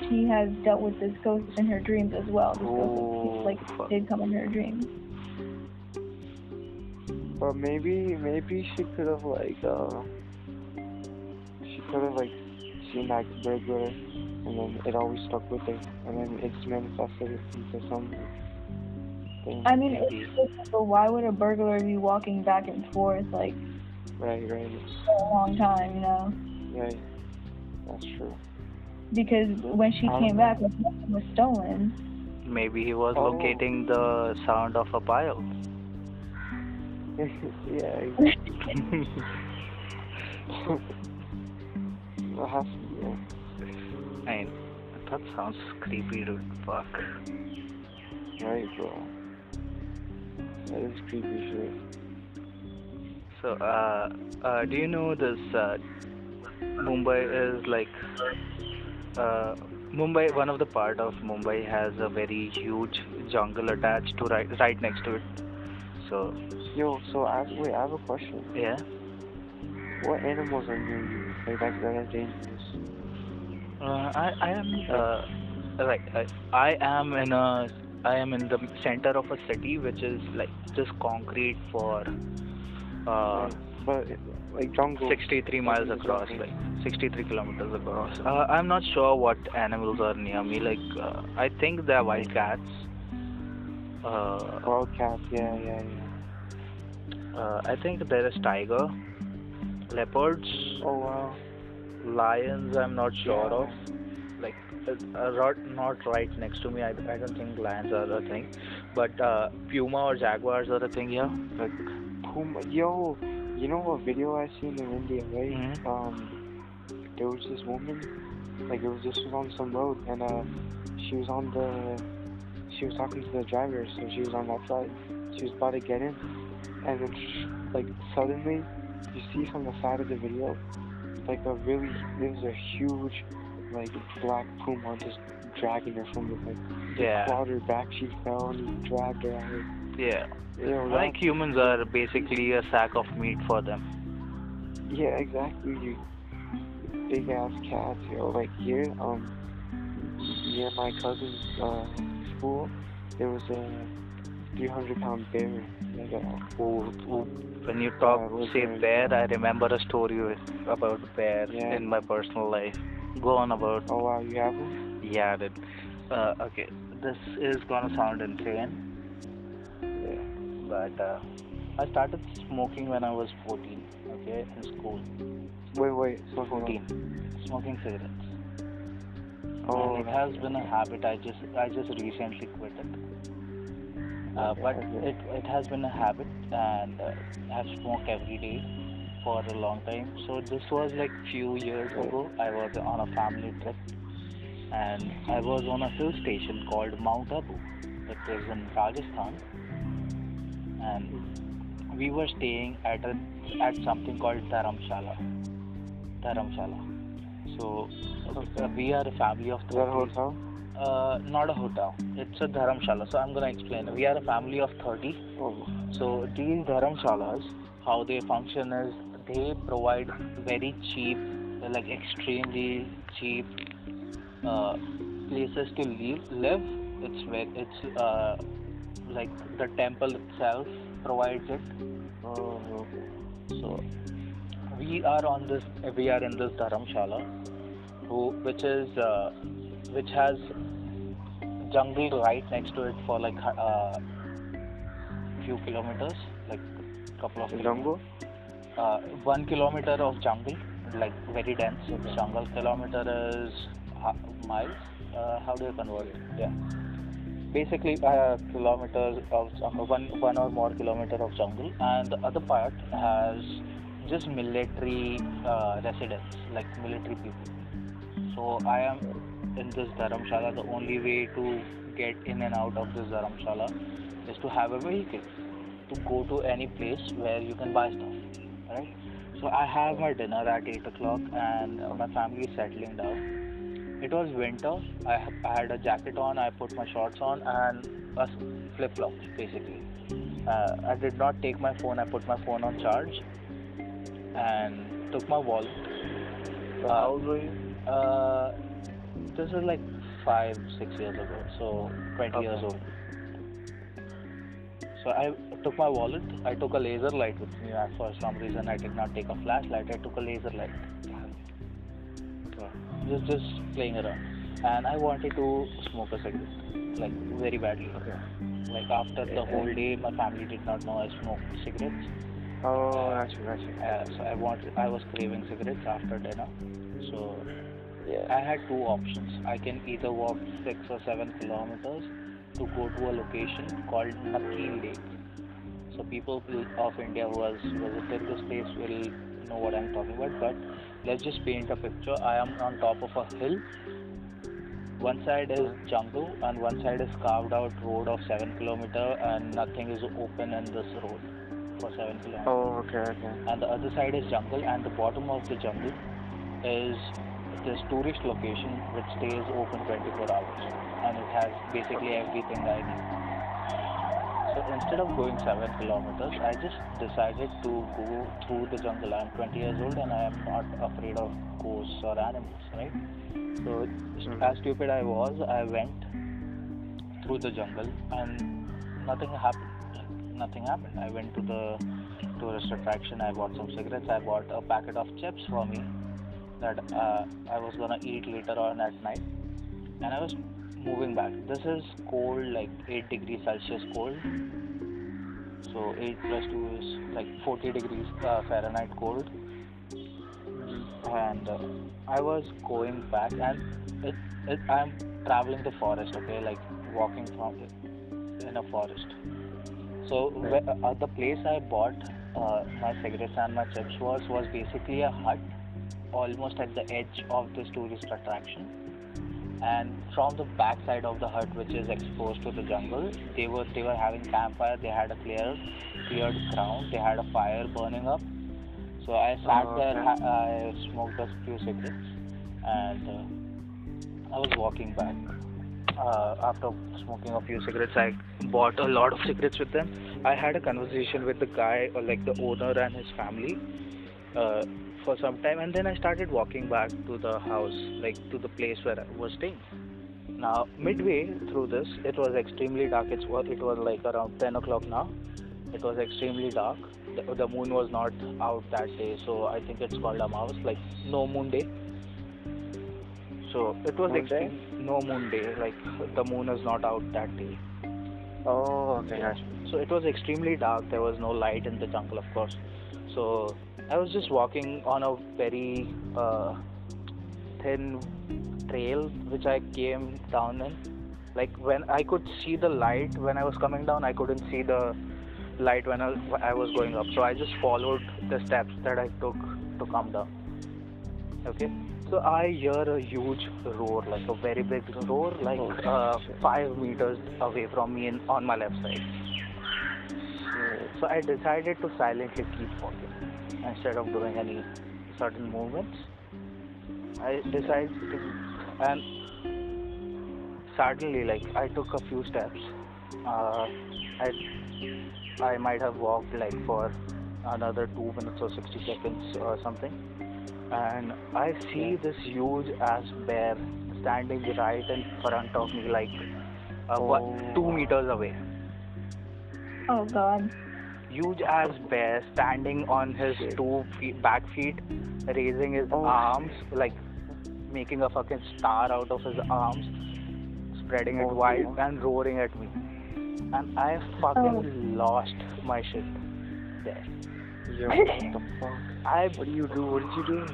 Speaker 2: She has dealt with this ghost in her dreams as well. This
Speaker 1: Oh,
Speaker 2: ghost like
Speaker 1: fuck.
Speaker 2: did come in her dreams.
Speaker 3: But maybe, maybe she could have like, uh, she could have like seen that burglar, and then it always stuck with her, and then it's manifested into some thing.
Speaker 2: I mean,
Speaker 1: Maybe.
Speaker 2: it's just, but why would a burglar be walking back and forth like
Speaker 3: Right, right,
Speaker 2: for a long time? You know.
Speaker 3: right. That's true.
Speaker 2: because when she
Speaker 3: I
Speaker 2: came back, like, nothing was stolen.
Speaker 1: Maybe he was
Speaker 3: Oh.
Speaker 1: locating the sound of a pile.
Speaker 3: Yeah. That has to be.
Speaker 1: I mean, that sounds creepy, dude. Fuck.
Speaker 3: Right, bro. That is creepy shit.
Speaker 1: So, uh, uh, do you know this? Uh, Mumbai is like, uh, Mumbai. One of the part of Mumbai has a very huge jungle attached to right, right next to it. So,
Speaker 3: Yo, so I wait, I have a question.
Speaker 1: yeah.
Speaker 3: What animals are near you? Like that that are dangerous?
Speaker 1: Uh, I, I am uh, right. I, I am in a I am in the center of a city which is like just concrete for uh,
Speaker 3: But like jungle.
Speaker 1: 63 miles across, like 63 kilometers across. Uh, I'm not sure what animals are near me. Like uh, I think they're wild cats. Uh,
Speaker 3: Wildcats, yeah, yeah, yeah.
Speaker 1: Uh, I think there is tiger, leopards,
Speaker 3: Oh wow.
Speaker 1: lions. I'm not sure
Speaker 3: Yeah.
Speaker 1: of. Like uh, uh, not not right next to me. I, I don't think lions are a thing, but uh, puma or jaguars are a thing here. Like
Speaker 3: Puma, yo, you know what video I seen in India, right?
Speaker 1: Mhm.
Speaker 3: Um, there was this woman, like it was this was on some road, and uh, she was on the, she was talking to the driver, so she was on that side. She was about to get in, and then sh- like suddenly, you see from the side of the video, like a really, there was a huge, like black puma just dragging her from the like,
Speaker 1: yeah,
Speaker 3: clawed her back, she fell and dragged her out.
Speaker 1: yeah.
Speaker 3: Yo,
Speaker 1: Like humans are basically a sack of meat for them.
Speaker 3: Yeah, exactly. You big ass cats, yo. Like here, um, near my cousin's uh, school, there was a 300 pound bear.
Speaker 1: Oh, oh, when you talk
Speaker 3: was
Speaker 1: say I remember a story about bear
Speaker 3: Yeah.
Speaker 1: in my personal life. Go on about
Speaker 3: oh wow, you have one?
Speaker 1: yeah, dude. Uh, okay, this is gonna sound insane,
Speaker 3: Yeah.
Speaker 1: but uh, I started smoking when I was 14. Okay, in school,
Speaker 3: Wait, wait. So hold on.
Speaker 1: 14, smoking cigarettes.
Speaker 3: Oh,
Speaker 1: and it has been a habit. I just I just recently quit it. Uh, but it it has been a habit, and uh, I've smoked every day for a long time. So this was like few years ago. I was on a family trip, and I was on a hill station called Mount Abu. It is in Rajasthan, and we were staying at a at something called Dharamshala. Dharamshala. So uh, we are a family of
Speaker 3: Is that a
Speaker 1: 30.
Speaker 3: hotel?
Speaker 1: Uh, not a hotel. It's a dharamshala. So I'm gonna explain. We are a family of 30.
Speaker 3: Oh.
Speaker 1: So these dharamshalas, how they function is they provide very cheap, like extremely cheap uh, places to live. Live. It's very, it's uh, like the temple itself provides it.
Speaker 3: Oh, okay.
Speaker 1: So we are on this. We are in this dharamshala, who which is uh, which has jungle right next to it for like uh, few kilometers, like couple of kilometers.
Speaker 3: jungle?
Speaker 1: Uh, one kilometer of jungle, like very dense
Speaker 3: Okay.
Speaker 1: jungle. Kilometer is ha- miles. Uh, how do you convert it? Yeah. Basically, uh, kilometers of jungle, one one or more kilometer of jungle, and the other part has just military uh, residents, like military people. So I am in this dharamshala. The only way to get in and out of this dharamshala is to have a vehicle to go to any place where you can buy stuff, right? So I have my dinner at eight o'clock, and my family is settling down. It was winter. I, I had a jacket on. I put my shorts on and a flip flops basically. Uh, I did not take my phone. I put my phone on charge and took my wallet.
Speaker 3: So
Speaker 1: Uh,
Speaker 3: how old were you?
Speaker 1: Uh, this is like five, six years ago, so 20 years
Speaker 3: Okay.
Speaker 1: old. So I took my wallet. I took a laser light with me. For some reason, I did not take a flashlight. I took a laser light.
Speaker 3: Okay.
Speaker 1: Just, just playing around. And I wanted to smoke a cigarette, like very badly.
Speaker 3: Okay.
Speaker 1: Like after the whole day, my family did not know I smoked cigarettes.
Speaker 3: Oh, gotcha, gotcha.
Speaker 1: Uh, so I wanted, I was craving cigarettes after dinner. So
Speaker 3: Yeah.
Speaker 1: I had two options. I can either walk six or seven kilometers to go to a location called Nakki Lake. So people of India who has visited this place will know what I'm talking about. But let's just paint a picture. I am on top of a hill. One side is jungle and one side is carved out road of seven kilometer and nothing is open in this road for seven kilometers
Speaker 3: Oh, okay, okay.
Speaker 1: and the other side is jungle and the bottom of the jungle is this tourist location which stays open 24 hours and it has basically everything I need. So instead of going 7 kilometers, I just decided to go through the jungle. I'm 20 years old and I am not afraid of ghosts or animals, right? So as hmm. stupid I was, I went through the jungle and nothing happened. Nothing happened. I went to the tourist attraction. I bought some cigarettes. I bought a packet of chips for me that uh, I was gonna eat later on at night. And I was moving back. This is cold, like 8 degrees Celsius cold. So 8 plus 2 is like 40 degrees uh, Fahrenheit cold. And uh, I was going back, and it, it, I'm traveling the forest, okay, like walking from in a forest. So where, uh, the place I bought uh, my cigarettes and my chips was was basically a hut, almost at the edge of this tourist attraction. And from the backside of the hut, which is exposed to the jungle, they were they were having campfire. They had a clear, cleared ground. They had a fire burning up. So I sat
Speaker 3: Oh,
Speaker 1: there.
Speaker 3: okay.
Speaker 1: I smoked a few cigarettes, and uh, I was walking back. Uh, after smoking a few cigarettes, I bought a lot of cigarettes with them. I had a conversation with the guy, or like the owner and his family, uh, for some time, and then I started walking back to the house, like to the place where I was staying. Now, midway through this, it was extremely dark. It's what it was like around 10 o'clock now. It was extremely dark. The, the moon was not out that day, so I think it's called amavas, like no moon day. So it was
Speaker 3: Moon
Speaker 1: extreme, no moon day, like the moon is not out that day.
Speaker 3: Oh, okay.
Speaker 1: So it was extremely dark. There was no light in the jungle, of course. So I was just walking on a very uh, thin trail which I came down in. Like when I could see the light when I was coming down, I couldn't see the light when I was, going up. So I just followed the steps that I took to come down. Okay. So I hear a huge roar, like a very big roar, like uh, five meters away from me in, on my left side. So I decided to silently keep walking instead of doing any certain movements. I decided to, and suddenly, like I took a few steps. Uh, I I might have walked like for another two minutes or sixty seconds or something, and I see this huge ass bear standing right in front of me, like uh, two
Speaker 3: Oh.
Speaker 1: meters away
Speaker 2: Oh God.
Speaker 1: huge ass bear standing on his
Speaker 3: Shit.
Speaker 1: two feet, back feet, raising his
Speaker 3: Oh,
Speaker 1: arms, like making a fucking star out of his arms, spreading it
Speaker 3: Oh,
Speaker 1: wide
Speaker 3: yeah.
Speaker 1: and roaring at me. And I fucking lost my shit there.
Speaker 3: Yo, what the fuck?
Speaker 1: I,
Speaker 3: What do you do? What did you do?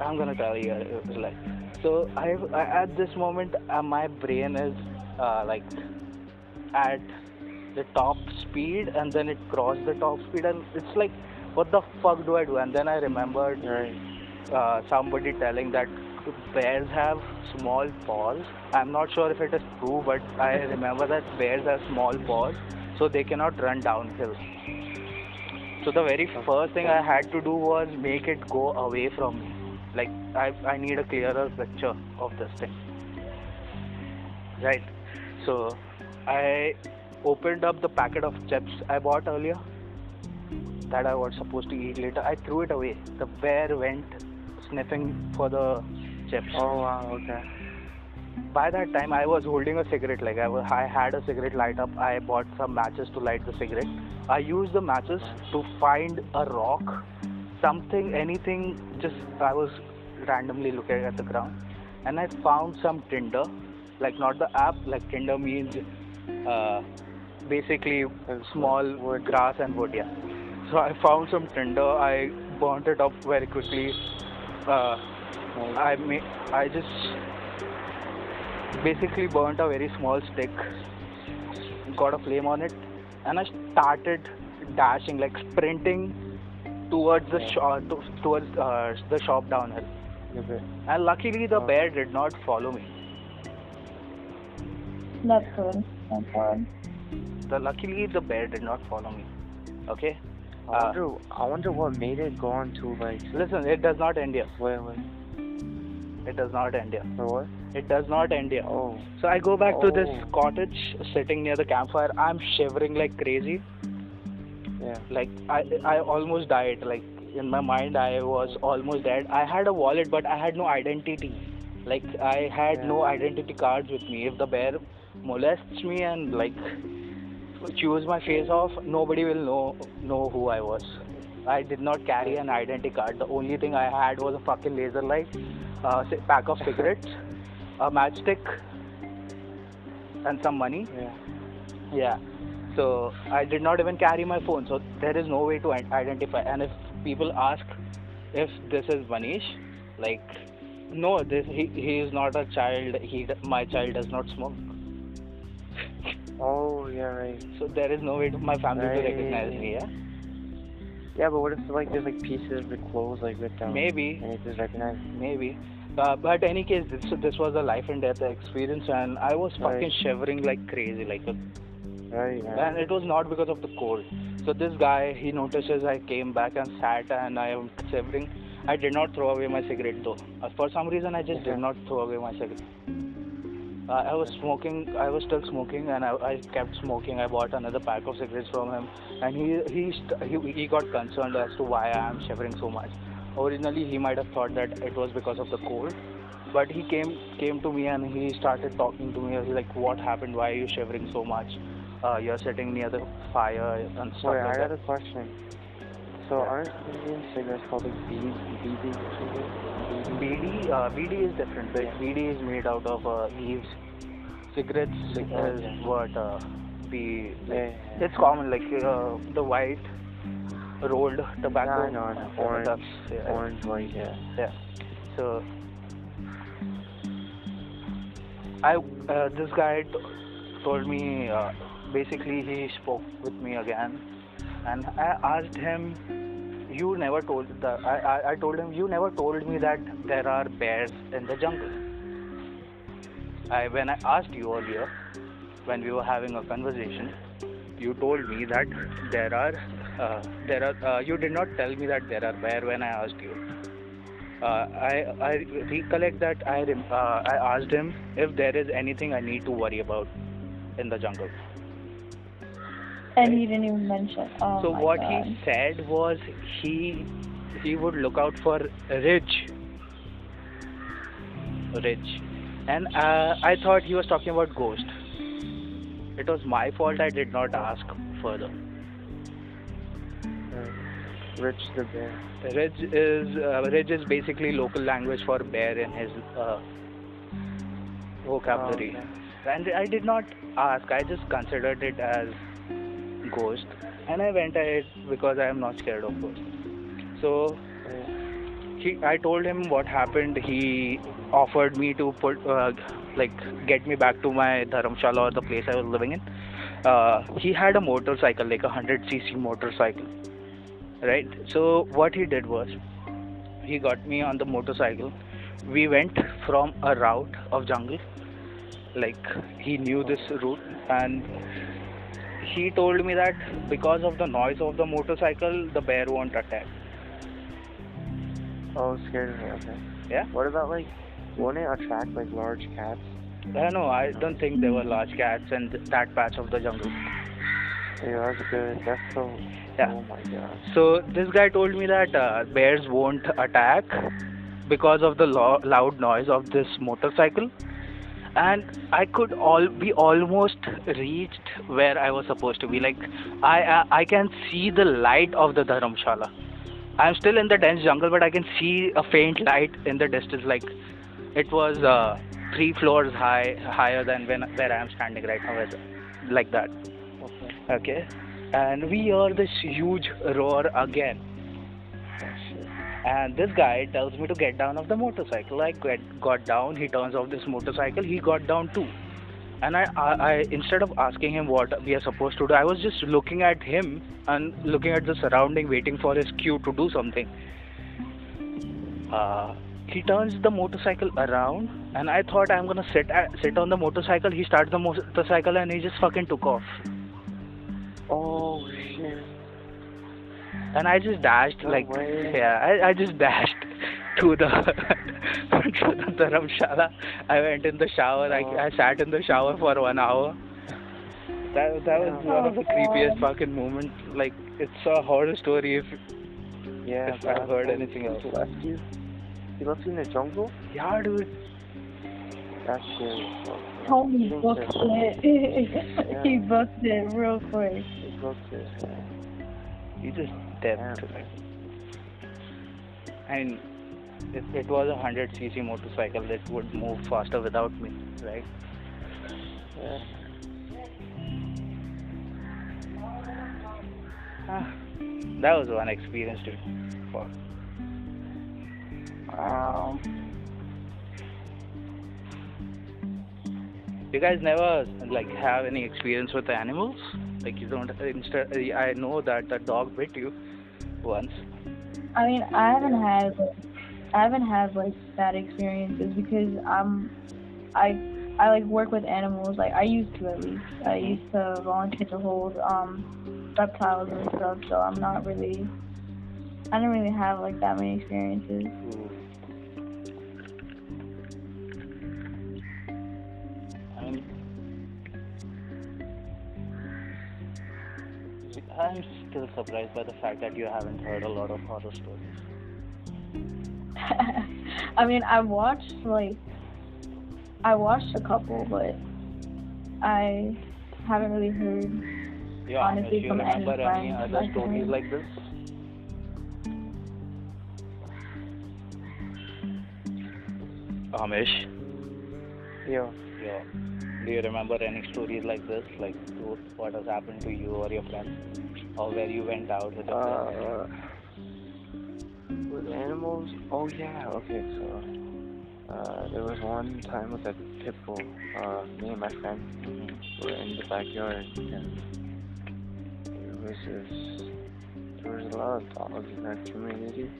Speaker 1: I'm gonna tell you, uh, like, so I, I at this moment, uh, my brain is uh, like at the top speed, and then it crossed the top speed, and it's like, what the fuck do I do? And then I remembered
Speaker 3: Right.
Speaker 1: uh, somebody telling that bears have small paws. I'm not sure if it is true, but I remember that bears have small paws, so they cannot run downhill. So the very first thing I had to do was make it go away from me. Like I, I need a clearer picture of this thing. Right. So I opened up the packet of chips I bought earlier that I was supposed to eat later. I threw it away. The bear went sniffing for the chips.
Speaker 3: Oh wow. Okay.
Speaker 1: By that time, I was holding a cigarette. Like I, was, I had a cigarette light up. I bought some matches to light the cigarette. I used the matches to find a rock, something, anything. Just I was randomly looking at the ground, and I found some tinder. Like not the app. Like tinder means uh, basically small
Speaker 3: wood.
Speaker 1: grass and wood. Yeah. So I found some tinder. I burnt it up very quickly. Uh, I ma- I just basically burnt a very small stick, got a flame on it, and I started dashing, like sprinting towards the shop, to, towards uh, the shop downhill.
Speaker 3: okay.
Speaker 1: And luckily, the
Speaker 3: Oh.
Speaker 1: bear did not follow me.
Speaker 2: That's good. That's good.
Speaker 1: The luckily, the bear did not follow me. Okay.
Speaker 3: I
Speaker 1: Uh,
Speaker 3: wonder. I wonder what made it go on to like.
Speaker 1: Listen, it does not end here.
Speaker 3: Wait, wait.
Speaker 1: It does not end here.
Speaker 3: For what?
Speaker 1: It does not end here.
Speaker 3: Oh.
Speaker 1: So I go back to this
Speaker 3: Oh.
Speaker 1: cottage, sitting near the campfire. I'm shivering like crazy.
Speaker 3: Yeah.
Speaker 1: like I I almost died. Like in my mind, I was almost dead. I had a wallet, but I had no identity. Like I had
Speaker 3: Yeah.
Speaker 1: no identity cards with me. If the bear molests me and like chews my face off, nobody will know know who I was. I did not carry an identity card. The only thing I had was a fucking laser light, uh, a pack of cigarettes, a matchstick, and some money.
Speaker 3: Yeah.
Speaker 1: Yeah. So I did not even carry my phone. So there is no way to identify. And if people ask if this is Manish, like, no, this he, he is not a child. He my child does not smoke.
Speaker 3: Oh yeah, right.
Speaker 1: So there is no way to my family to recognize me. Yeah.
Speaker 3: Yeah, but what if like there's like pieces of the clothes like with them?
Speaker 1: Maybe.
Speaker 3: And it just recognize.
Speaker 1: Maybe. Uh, but any case, this this was a life and death experience, and I was fucking
Speaker 3: Right.
Speaker 1: shivering like crazy, like a
Speaker 3: Right. right.
Speaker 1: and it was not because of the cold. So this guy, he notices I came back and sat and I am shivering. I did not throw away my cigarette though. Uh, for some reason, I just
Speaker 3: Okay.
Speaker 1: did not throw away my cigarette. Uh, I was smoking. I was still smoking, and I, I kept smoking. I bought another pack of cigarettes from him, and he he he, he got concerned as to why I am shivering so much. Originally, he might have thought that it was because of the cold, but he came came to me and he started talking to me. He was like, "What happened? Why are you shivering so much? Uh, you're sitting near the fire and stuff
Speaker 3: Wait,
Speaker 1: like
Speaker 3: I got
Speaker 1: that."
Speaker 3: a question. So aren't Indian cigarettes called like beads, beads or something?
Speaker 1: bidi, uh, bidi is different. The bidi is made out of uh, leaves. Cigarettes
Speaker 3: Cig-
Speaker 1: is
Speaker 3: okay.
Speaker 1: what uh, we like.
Speaker 3: yeah.
Speaker 1: It's common like uh, the white rolled tobacco.
Speaker 3: I know, I know.
Speaker 1: Yeah,
Speaker 3: Orange,
Speaker 1: yeah,
Speaker 3: orange, white, yeah.
Speaker 1: Yeah. So I uh, this guy t- told me uh, basically he spoke with me again, and I asked him, "You never told the I, I I told him you never told me that there are bears in the jungle." I when I asked you earlier, when we were having a conversation, you told me that there are uh, there are uh, you did not tell me that there are bear when I asked you. Uh, I I recollect that I uh, I asked him if there is anything I need to worry about in the jungle.
Speaker 2: And he didn't even mention. Oh
Speaker 1: so
Speaker 2: my
Speaker 1: what
Speaker 2: God.
Speaker 1: he said was he he would look out for ridge ridge and uh, i thought he was talking about ghost it was my fault i did not ask further
Speaker 3: Uh, Rich the bear.
Speaker 1: ridge is uh, ridge is basically local language for bear in his uh, vocabulary
Speaker 3: Oh, okay.
Speaker 1: and i did not ask i just considered it as ghost and i went ahead because i am not scared of ghosts. So he i told him what happened. He offered me to put uh, like get me back to my dharamshala or the place i was living in. Uh, he had a motorcycle like a 100 cc motorcycle right? So what he did was he got me on the motorcycle. We went from a route of jungle like he knew this route and he told me that because of the noise of the motorcycle the bear won't attack
Speaker 3: Oh, scared it. Okay.
Speaker 1: yeah
Speaker 3: What about like, won't it attract like large cats?
Speaker 1: Uh, no, I don't think there were large cats in th- that patch of the jungle.
Speaker 3: Yeah, that's good. That's so.
Speaker 1: Yeah.
Speaker 3: Oh my god.
Speaker 1: So this guy told me that uh, bears won't attack because of the lo- loud noise of this motorcycle, and I could all be almost reached where I was supposed to be. Like I I, I can see the light of the dharamshala. I'm still in the dense jungle, but I can see a faint light in the distance. Like it was uh, three floors high, higher than when where I am standing right now, like that.
Speaker 3: Okay.
Speaker 1: Okay. And we hear this huge roar again. And this guy tells me to get down off the motorcycle. I get, got down. He turns off this motorcycle. He got down too. And I, I, I, instead of asking him what we are supposed to do, I was just looking at him and looking at the surrounding, waiting for his cue to do something. Uh, he turns the motorcycle around, and I thought I'm gonna sit at, sit on the motorcycle. He starts the motorcycle, and he just fucking took off.
Speaker 3: Oh shit.
Speaker 1: And I just dashed
Speaker 3: No
Speaker 1: like
Speaker 3: way.
Speaker 1: yeah, I, I just dashed to the to the dharamshala. I went in the shower.
Speaker 3: Oh.
Speaker 1: I, I sat in the shower for one hour. That that was
Speaker 3: Yeah.
Speaker 1: one of the
Speaker 2: Oh,
Speaker 1: creepiest
Speaker 2: God.
Speaker 1: fucking moments. Like it's a horror story. If
Speaker 3: Yeah.
Speaker 1: If I've
Speaker 3: but
Speaker 1: heard anything else.
Speaker 3: Left you. He left you in the jungle.
Speaker 1: yeah, dude.
Speaker 3: That's scary. as fuck, man.
Speaker 2: Booked
Speaker 3: that-
Speaker 2: it. he booked it real quick.
Speaker 3: He booked it. Yeah.
Speaker 1: He dipped.
Speaker 3: Damn.
Speaker 1: And if it was a hundred cc motorcycle, it would move faster without me, right?
Speaker 3: Yeah.
Speaker 1: Ah, that was one experience, dude. Fuck.
Speaker 2: Wow.
Speaker 1: You guys never like have any experience with animals? Like you don't. Instead, I know that the dog bit you once.
Speaker 2: I mean, I haven't had I haven't had like bad experiences because I'm I I like work with animals. Like I used to at least. I used to volunteer to hold um reptiles and stuff. So I'm not really. I don't really have like that many experiences.
Speaker 1: I mean, I'm still surprised by the fact that you haven't heard a lot of horror stories.
Speaker 2: I mean, I watched like I watched a couple, but I haven't really heard.
Speaker 1: Yeah,
Speaker 2: Honestly,
Speaker 1: Amish, you
Speaker 2: from any
Speaker 1: remember any
Speaker 2: friends,
Speaker 1: other
Speaker 2: I
Speaker 1: stories
Speaker 2: can-
Speaker 1: like this? Amish,
Speaker 3: Yeah.
Speaker 1: yeah. Do you remember any stories like this, like what has happened to you or your friends, or where you went out with your friends?
Speaker 3: Uh, with animals? Oh yeah. Okay, so uh, there was one time with a pit bull. Uh, me and my friend were in the backyard, and it was just there was a lot of dogs in that community,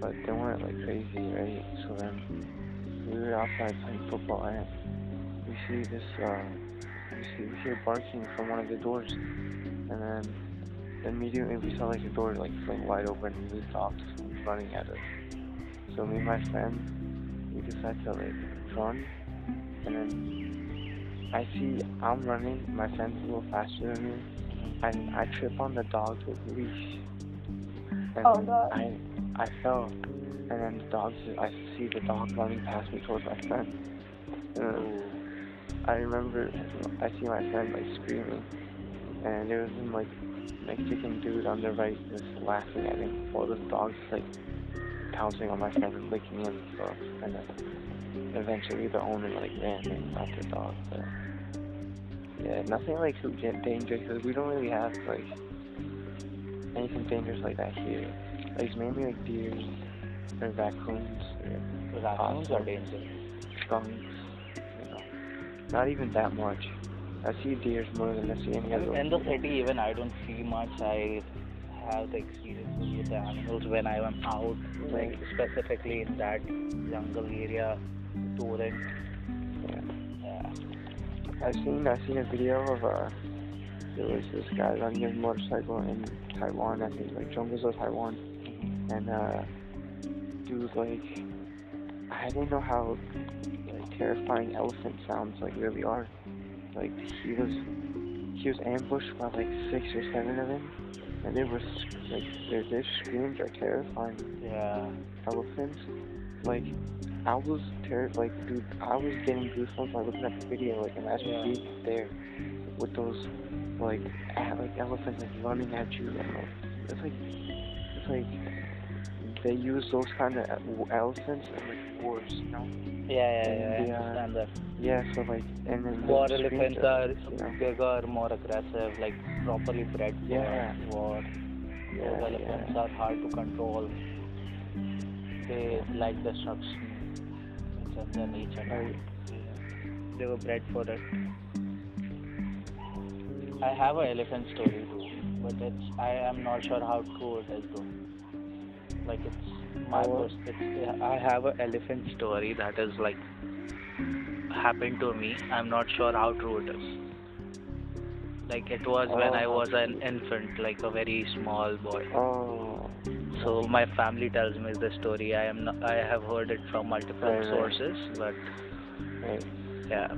Speaker 3: but they weren't like crazy, right? So then we were outside playing football, and we see this. Uh, we see we hear barking from one of the doors, and then immediately we saw like the door like fling wide open and we stopped running at us. So me and my friend, we decide to like run, and then I see I'm running, my friend's a little faster than me, and I trip on the dog with leash. And
Speaker 2: Oh, God.
Speaker 3: I I fell, and then the dog, I see the dog running past me towards my friend. And I remember I see my friend like screaming, and it was some like Mexican dude on the right just laughing at him while this dog's like pouncing on my friend and licking him and stuff. And then eventually the owner like ran in after the dog. But yeah, nothing like too da- dangerous because we don't really have like anything dangerous like that here. Like it's mainly like deer or raccoons or
Speaker 1: Raccoons are dangerous.
Speaker 3: skunks. You know, not even that much. I see deers more than I see any other.
Speaker 1: In the city, even I don't see much. I have the experiences with the animals when I am out, like specifically in that jungle area, touring.
Speaker 3: Yeah.
Speaker 1: Yeah.
Speaker 3: I seen I seen a video of uh there was this guy riding his motorcycle in Taiwan, I think like jungles of Taiwan and uh dude like I didn't know how like terrifying elephant sounds like really are. Like he was he was ambushed by like six or seven of them and they were like their their screams are terrifying.
Speaker 1: Yeah.
Speaker 3: elephants. Like, I was terrified. Like, dude, I was getting goosebumps by looking at the video. Like, imagine
Speaker 1: Yeah.
Speaker 3: being there with those, like, like elephants like running at you. And, like, it's like, it's like they use those kind of elephants in like wars, you know?
Speaker 1: Yeah, yeah, yeah. I
Speaker 3: Yeah.
Speaker 1: Uh, understand that.
Speaker 3: Yeah. So like, and then
Speaker 1: War elephants
Speaker 3: are, you know?
Speaker 1: bigger, more aggressive, like properly bred for
Speaker 3: Yeah.
Speaker 1: war.
Speaker 3: Yeah,
Speaker 1: Those elephants
Speaker 3: yeah.
Speaker 1: are hard to control. They like destruction. It's in their nature.
Speaker 3: Right.
Speaker 1: They were bred for it. I have an elephant story too, but it's I am not sure how true it is though. Like it's my
Speaker 3: Oh.
Speaker 1: pers- it's I have an elephant story that is like happened to me. I'm not sure how true it is. Like it was when I
Speaker 3: Oh.
Speaker 1: was an infant, like a very small boy.
Speaker 3: Oh.
Speaker 1: So my family tells me the story. I am not, I have heard it from multiple
Speaker 3: Right, right.
Speaker 1: sources, but
Speaker 3: Right.
Speaker 1: yeah.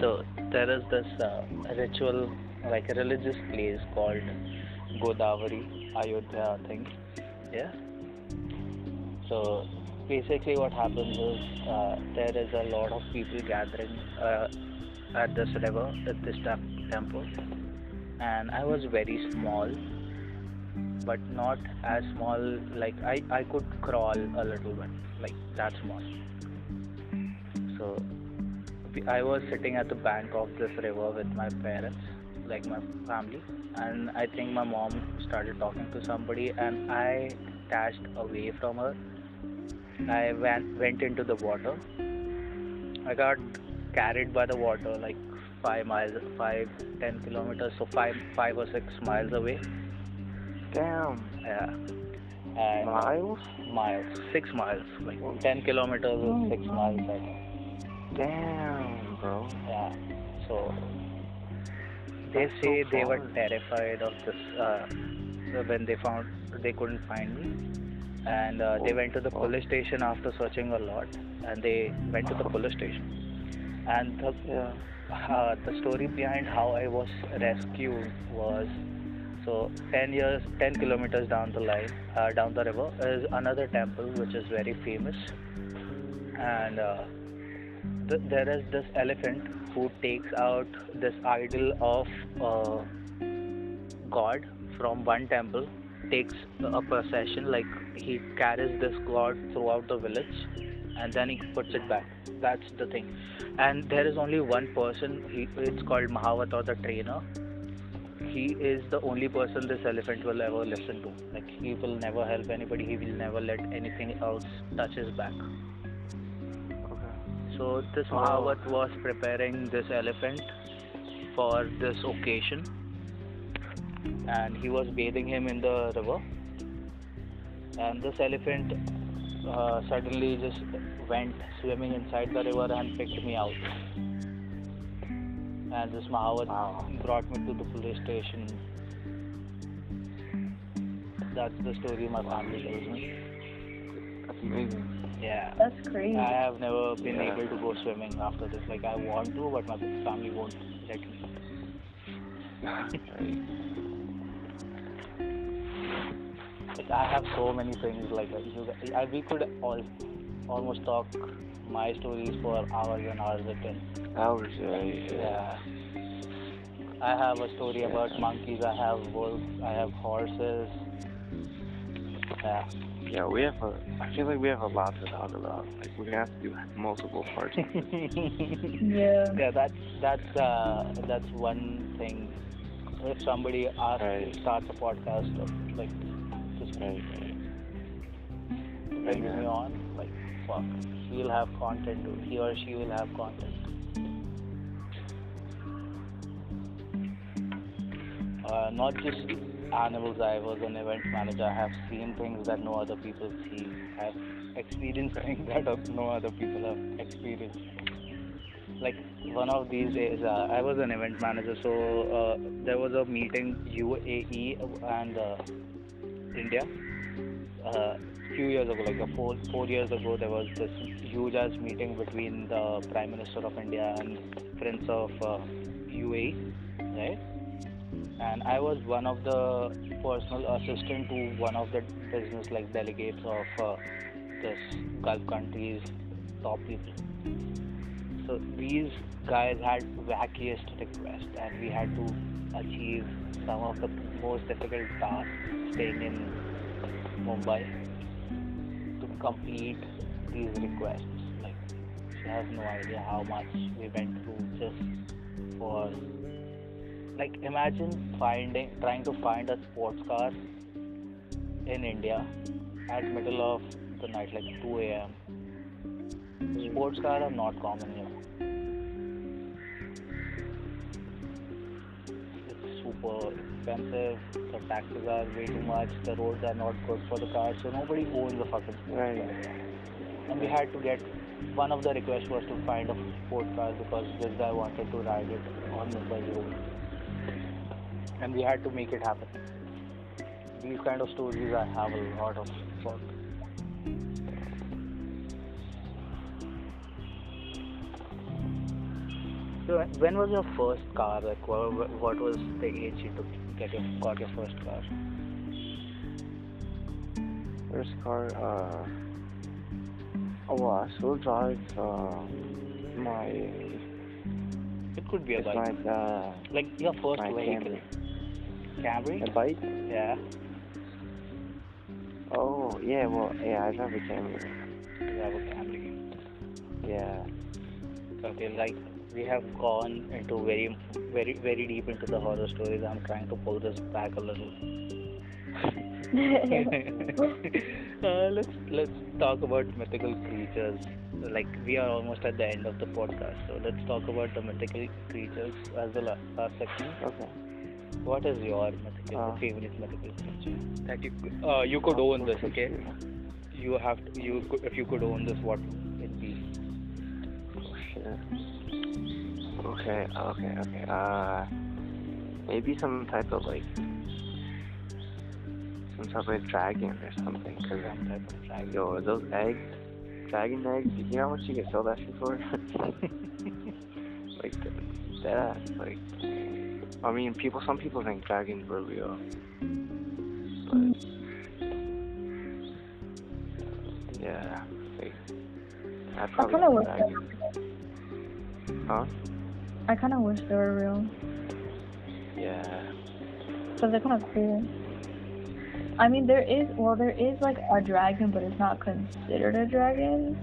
Speaker 1: So there is this uh, ritual, like a religious place called Godavari, Ayodhya thing. Yeah. So basically, what happens is uh, there is a lot of people gathering uh, at this river, at this tem- temple, and I was very small, but not as small. Like I, I could crawl a little bit, like that small. So I was sitting at the bank of this river with my parents, like my family, and I think my mom started talking to somebody, and I dashed away from her. I went went into the water. I got carried by the water like five miles, five, ten kilometers, so five, five or six miles away.
Speaker 3: Damn.
Speaker 1: Yeah. And
Speaker 3: Miles?
Speaker 1: miles, six miles, like ten kilometers
Speaker 2: Oh,
Speaker 1: six miles. I think.
Speaker 3: Damn, bro.
Speaker 1: Yeah. So they
Speaker 3: That's
Speaker 1: say
Speaker 3: so
Speaker 1: they were terrified of this uh, when they found they couldn't find me, and uh, they went to the
Speaker 3: oh.
Speaker 1: police station after searching a lot, and they went to the police station, and the uh, the story behind how I was rescued was so 10 years 10 kilometers down the line uh, down the river is another temple which is very famous. And uh, th- there is this elephant who takes out this idol of uh, god from one temple takes a procession like he carries this god throughout the village and then he puts it back. That's the thing. And there is only one person he, it's called mahavatar the trainer. He is the only person this elephant will ever listen to. Like he will never help anybody. He will never let anything else touch his back.
Speaker 3: Okay.
Speaker 1: so this. Mahavat was preparing this elephant for this occasion and he was bathing him in the river and this elephant uh, suddenly just went swimming inside the river and picked me out and this Mahavat
Speaker 3: Wow.
Speaker 1: brought me to the police station that's the story my family tells me
Speaker 3: That's amazing.
Speaker 1: yeah
Speaker 2: That's crazy.
Speaker 1: I have never been
Speaker 3: Yeah.
Speaker 1: able to go swimming after this. Like I want to, but my family won't let me.
Speaker 3: Right.
Speaker 1: Like I have so many things. Like uh, you, guys- I, we could all almost talk my stories for hours and hours again.
Speaker 3: Hours, right?
Speaker 1: Yeah. I have a story about monkeys. I have wolves. I have horses. Yeah.
Speaker 3: Yeah, we have a. I feel like we have a lot to talk about. Like we're gonna have to do multiple parts.
Speaker 2: yeah.
Speaker 1: yeah, that's that's uh, that's one thing. If somebody asks
Speaker 3: Right.
Speaker 1: starts a podcast, like
Speaker 3: Yeah.
Speaker 1: me on, like fuck, he'll have content. to- He or she will have content. Uh, not just animals. I was an event manager. I have seen things that no other people see. I've experienced things that no other people have experienced. Like one of these days, uh, I was an event manager, so uh, there was a meeting UAE and uh, India. Uh, few years ago, like four four years ago, there was this huge ass meeting between the Prime Minister of India and Prince of uh, UAE, right? And I was one of the personal assistant to one of the business like delegates of uh, this Gulf countries top people. So these guys had wackiest requests, and we had to achieve some of the most difficult tasks staying in Mumbai to complete these requests. Like, she has no idea how much we went through just for. Like, imagine finding, trying to find a sports car in India at middle of the night, like 2 a.m. Sports cars are not common expensive. The taxes are way too much. The roads are not good for the cars, so nobody owns a fucking sports
Speaker 3: Right.
Speaker 1: car. And we had to get. One of the requests was to find a sports car because this guy wanted to ride it on Mumbai road, and we had to make it happen. These kind of stories I have a lot of. So when was your first car? Like what, what was the age you took to get your got your first car?
Speaker 3: First car, uh, oh, well, I still drive, uh, my,
Speaker 1: It could be a bike.
Speaker 3: my, uh,
Speaker 1: Like your first
Speaker 3: my
Speaker 1: vehicle.
Speaker 3: Camry.
Speaker 1: Camry?
Speaker 3: A bike?
Speaker 1: Yeah.
Speaker 3: Oh, yeah, well, yeah, I drive a Camry.
Speaker 1: You have a Camry.
Speaker 3: Yeah.
Speaker 1: Okay, like we have gone into very, very, very deep into the horror stories. I'm trying to pull this back a little. uh, let's let's talk about mythical creatures. Like we are almost at the end of the podcast, so let's talk about the mythical creatures as the la- last section.
Speaker 3: Okay.
Speaker 1: What is your mythical
Speaker 3: Uh,
Speaker 1: favorite mythical creature that you uh, you could own this? Okay, you have to you could, if you could own this, what would it be?
Speaker 3: Oh, shit. Okay, okay, okay. Uh, maybe some type of like, some type of dragon or something. Cause
Speaker 1: Some type of dragon.
Speaker 3: yo, those eggs, dragon eggs. You know how much you can sell that shit for? like that. Like, I mean, people. Some people think dragons were real, but yeah, like I
Speaker 2: I kind of.
Speaker 3: Huh?
Speaker 2: I kind of wish they were real.
Speaker 3: Yeah.
Speaker 2: Cause they're kind of cool. I mean, there is well, there is like a dragon, but it's not considered a dragon.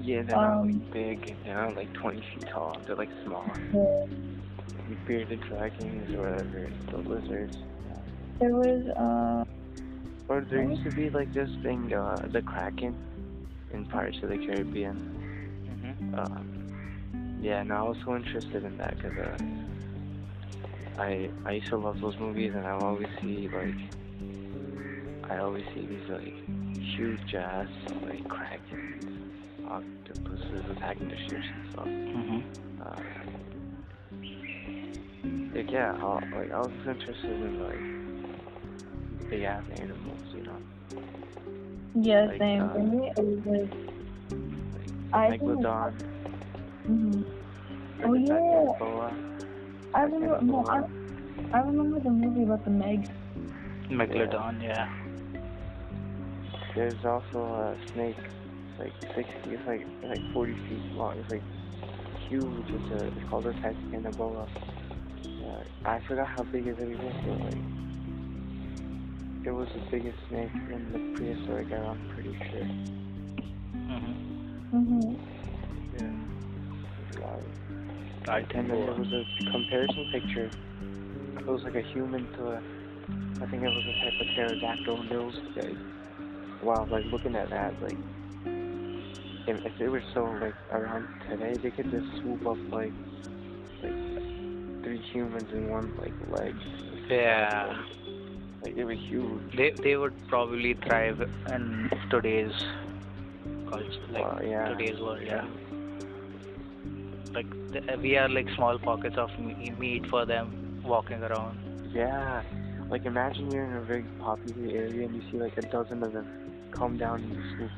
Speaker 3: Yeah, they're not
Speaker 2: Um,
Speaker 3: like big. They're not like 20 feet tall. They're like small.
Speaker 2: Yeah.
Speaker 3: Bearded dragons or whatever. The lizards.
Speaker 2: There was uh,
Speaker 3: Or there used to be like this thing, uh, the Kraken, in Pirates of the Caribbean.
Speaker 1: Mm-hmm.
Speaker 3: Um, yeah, no, I was so interested in that because uh, I I used to love those movies, and I always see like I always see these like huge ass like krakens, octopuses attacking the ships and stuff.
Speaker 1: Mm-hmm.
Speaker 3: Uh, like yeah, I, like I was interested in like big ass animals, you know,
Speaker 2: yeah,
Speaker 3: Like,
Speaker 2: same
Speaker 3: uh,
Speaker 2: for me. It was like,
Speaker 3: like
Speaker 2: I
Speaker 3: the
Speaker 2: think-
Speaker 3: megalodon,
Speaker 2: hmm Oh, yeah.
Speaker 3: gigantic boa.
Speaker 2: I remember. No, I,
Speaker 3: boa.
Speaker 2: I remember the movie about the Meg.
Speaker 1: Megalodon, yeah.
Speaker 3: There's also a snake, it's like 60, it's like it's like 40 feet long. It's like huge. It's, a, it's called a Titanoboa. Uh, I forgot how big it really was, but like it was the biggest snake in the prehistoric era. I'm pretty sure.
Speaker 1: Mm-hmm.
Speaker 2: Mhm.
Speaker 3: Yeah.
Speaker 1: I
Speaker 3: And
Speaker 1: think
Speaker 3: then there was a comparison picture. It was like a human to a, I think it was a type of pterodactyl nose guy. Wow, like looking at that, like, if, if they were so like around today, they could just swoop up like, like three humans in one like leg.
Speaker 1: Yeah.
Speaker 3: Like they were huge.
Speaker 1: They they would probably thrive in today's culture, like
Speaker 3: Wow, yeah.
Speaker 1: today's world. Yeah. Th- we are like small pockets of meat for them walking around.
Speaker 3: Yeah. Like imagine you're in a very popular area and you see like a dozen of them come down and swoop.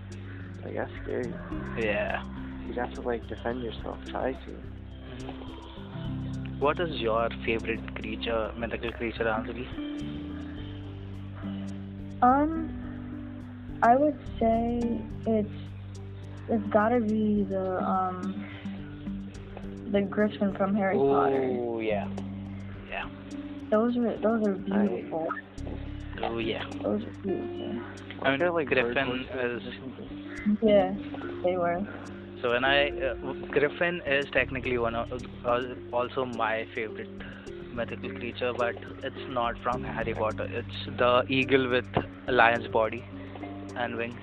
Speaker 3: Like that's scary.
Speaker 1: Yeah.
Speaker 3: You'd have to like defend yourself, try to.
Speaker 1: Mm-hmm. What is your favorite creature, mythical creature, Anjali?
Speaker 2: Um, I would say it's it's gotta be the um the Griffin from Harry Potter.
Speaker 1: Oh yeah. Yeah.
Speaker 2: Those are those are beautiful.
Speaker 1: Oh yeah.
Speaker 2: Those are beautiful.
Speaker 1: I mean,
Speaker 3: They're like bird
Speaker 1: Griffin
Speaker 3: voices
Speaker 1: is.
Speaker 2: Yeah, they were.
Speaker 1: So when I uh, Griffin is technically one of uh, also my favorite mythical creature, but it's not from Harry Potter. It's the eagle with a lion's body and wings.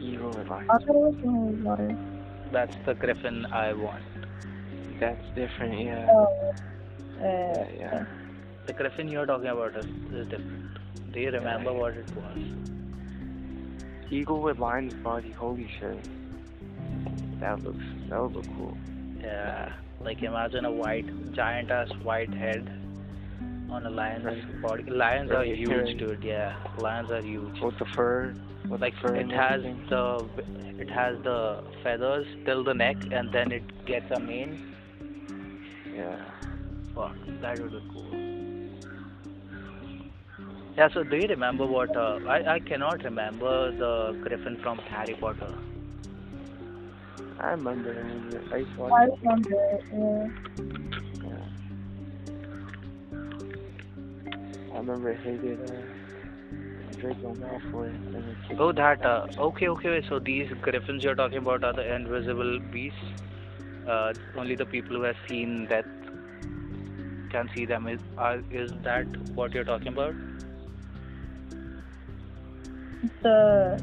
Speaker 3: Evil and lion.
Speaker 2: I thought it was from Harry Potter.
Speaker 1: That's the Griffin I want.
Speaker 3: That's different, yeah.
Speaker 2: Oh, uh,
Speaker 3: Yeah, yeah.
Speaker 1: The Griffin you're talking about is, is different. Do you remember what it was?
Speaker 3: Eagle with lion's body, holy shit. That looks, that would look cool.
Speaker 1: Yeah, like imagine a white, giant ass white head on a lion's
Speaker 3: Right.
Speaker 1: body. Lions are huge,
Speaker 3: right.
Speaker 1: dude. Yeah, lions are huge.
Speaker 3: With the fur, with
Speaker 1: like
Speaker 3: the fur
Speaker 1: it has
Speaker 3: everything.
Speaker 1: the it has the feathers till the neck and then it gets a mane
Speaker 3: Yeah.
Speaker 1: fuck that would be cool yeah so do you remember what uh, I, I cannot remember the griffin from harry potter
Speaker 3: I remember. I used to
Speaker 2: I remember. Yeah.
Speaker 3: Yeah. Remember I hated uh, Draco Malfoy. and
Speaker 1: oh that uh, okay okay so these griffins you're talking about are the invisible beasts uh, only the people who have seen that can see them is are, is that what you're talking about
Speaker 2: The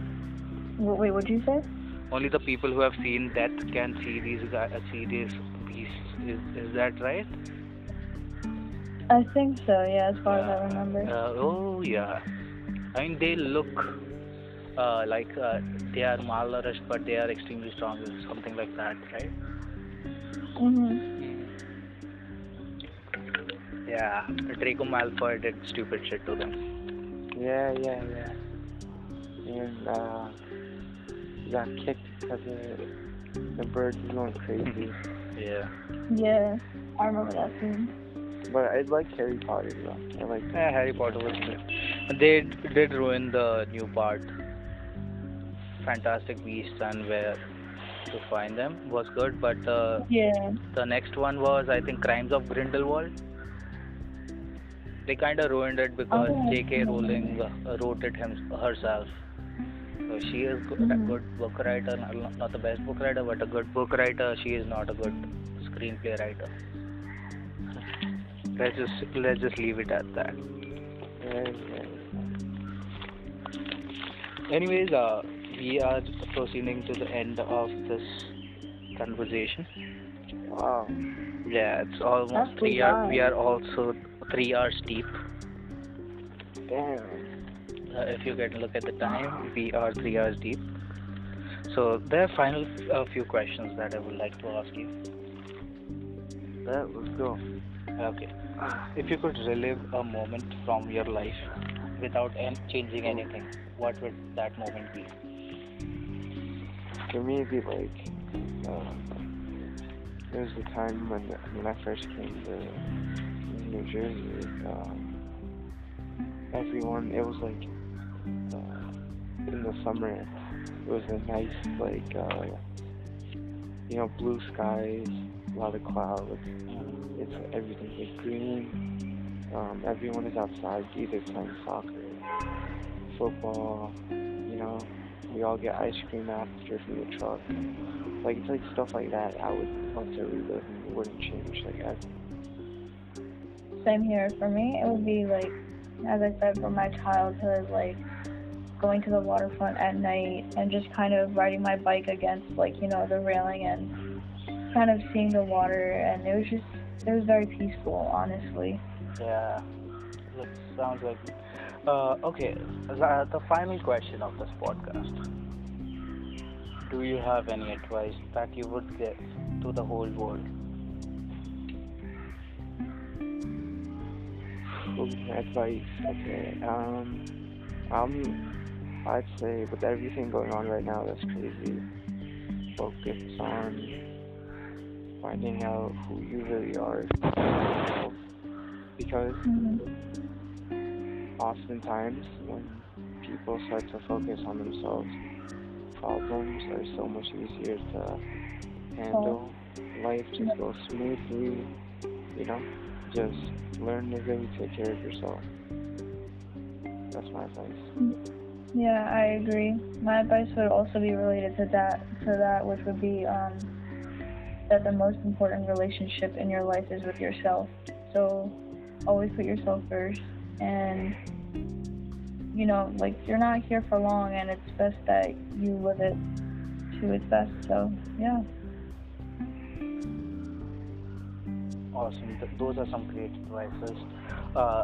Speaker 2: wait, wait, what'd you say?
Speaker 1: only the people who have seen death can see these guys, see these beasts. Is is that right?
Speaker 2: I think so. Yeah, as far as I remember.
Speaker 1: Uh, oh yeah. I mean they look uh, like uh, they are malnourished, but they are extremely strong, or something like that, right?
Speaker 2: Mhm.
Speaker 1: Yeah. Draco Malfoy did stupid shit to them.
Speaker 3: Yeah, yeah, yeah. And uh, he got kicked because the, the bird was going crazy.
Speaker 1: Yeah.
Speaker 2: Yeah, I remember that scene.
Speaker 3: But I like Harry Potter though. I like
Speaker 1: Yeah, Harry Potter was good. They did ruin the new part. Fantastic Beasts and where to find them was good, but uh,
Speaker 2: Yeah.
Speaker 1: the next one was I think Crimes of Grindelwald. They kind of ruined it because
Speaker 2: Oh,
Speaker 1: J.K. Rowling uh, wrote it him, herself. So she is good, a
Speaker 2: Mhm.
Speaker 1: good book writer, not not the best book writer, but a good book writer. She is not a good screenplay writer. Let's just let's just leave it at that. Anyways, uh, we are proceeding to the end of this conversation.
Speaker 3: Wow.
Speaker 1: Yeah, it's almost
Speaker 2: That's
Speaker 1: three hours. We are also three hours deep.
Speaker 3: Damn.
Speaker 1: Uh, if you get a look at the time, we are three hours deep. So there are final uh, few questions that I would like to ask you.
Speaker 3: That let's go.
Speaker 1: Okay, if you could relive a moment from your life without an- changing anything, what would that moment be?
Speaker 3: For me, it'd be like, uh, there was a time when when I first came to New Jersey. Um, everyone, it was like uh, in the summer. It was a nice, like, uh, you know, blue skies, a lot of clouds. It's everything is green. Um, everyone is outside, either playing soccer, football. You know, we all get ice cream after from the truck. Like it's like stuff like that. I would love to relive and it wouldn't change. Like I,
Speaker 2: Same here. For me, it would be like, as I said, from my childhood, like going to the waterfront at night and just kind of riding my bike against, like, you know, the railing and kind of seeing the water. And it was just, it was very peaceful, honestly.
Speaker 1: Yeah, that sounds like. Uh, okay, the, the final question of this podcast. Do you have any advice that you would give to the whole world?
Speaker 3: Ooh, advice. Okay. Um, um, I'd say with everything going on right now, that's crazy. Focus on finding out who you really are, because
Speaker 2: hmm
Speaker 3: oftentimes when people start to focus on themselves, problems are so much easier to handle. Life just goes smoothly, you know. Just learn to really take care of yourself. That's my advice.
Speaker 2: Yeah, I agree. My advice would also be related to that, to that, which would be um, that the most important relationship in your life is with yourself. So always put yourself first, and you know, like you're not here for long, and it's best that you live it to its best. So yeah.
Speaker 1: Awesome. Th- those are some great advices. Uh,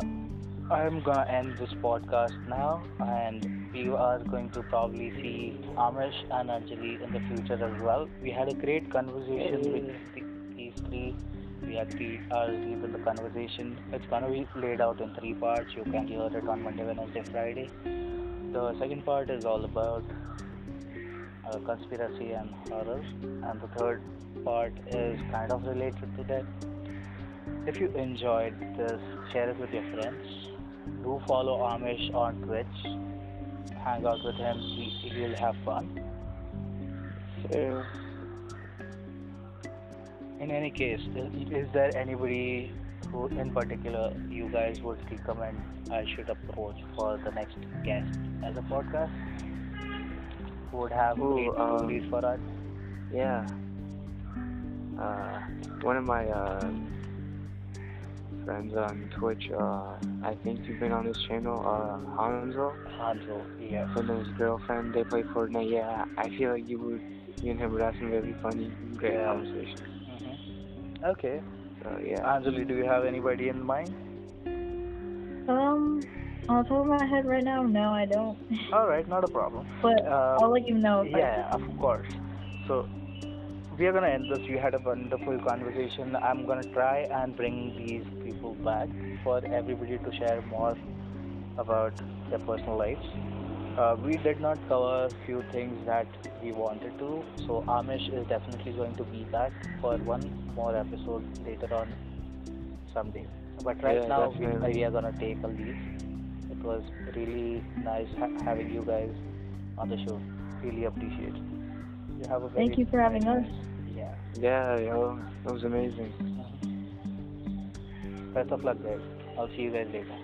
Speaker 1: I'm gonna end this podcast now, and we are going to probably see Amish and Anjali in the future as well. We had a great conversation with the, these three. We had three hours deep in the conversation. It's gonna be laid out in three parts. You can hear it on Monday, Wednesday, Friday. The second part is all about uh, conspiracy and horror, and the third part is kind of related to that. If you enjoyed this, share it with your friends. Do follow Amish on Twitch. Hang out with him. He, he'll have fun.
Speaker 3: So,
Speaker 1: In any case, is, is there anybody who, in particular, you guys would recommend I should approach for the next guest as a podcast? Who would have
Speaker 3: Ooh,
Speaker 1: great
Speaker 3: um,
Speaker 1: stories for us?
Speaker 3: yeah. Uh, one of my uh, friends on Twitch, uh, I think you've been on his channel, uh, Hanzo,
Speaker 1: Hanzo, yes.
Speaker 3: and his girlfriend, they play Fortnite. Yeah, I feel like you would, you and him would have some really funny, great
Speaker 1: Yeah.
Speaker 3: conversations.
Speaker 1: hmm Okay.
Speaker 3: So, yeah.
Speaker 1: Anjali, do you have anybody in mind?
Speaker 2: Um, on the top of my head right now, no, I don't.
Speaker 1: All right, not a problem.
Speaker 2: But
Speaker 1: Uh,
Speaker 2: I'll let you know. If I
Speaker 1: Yeah, of course. So we are gonna end this. We had a wonderful conversation. I'm gonna try and bring these people back for everybody to share more about their personal lives. Uh, we did not cover a few things that we wanted to, so Amish is definitely going to be back for one more episode later on someday. But right
Speaker 3: Yeah,
Speaker 1: now we, we are gonna take a leave. It was really nice ha- having you guys on the show. Really appreciate it. You have a very
Speaker 2: Thank you for having us.
Speaker 1: Yeah.
Speaker 3: Yeah, yo, that was amazing.
Speaker 1: Best of luck, guys. I'll see you guys later.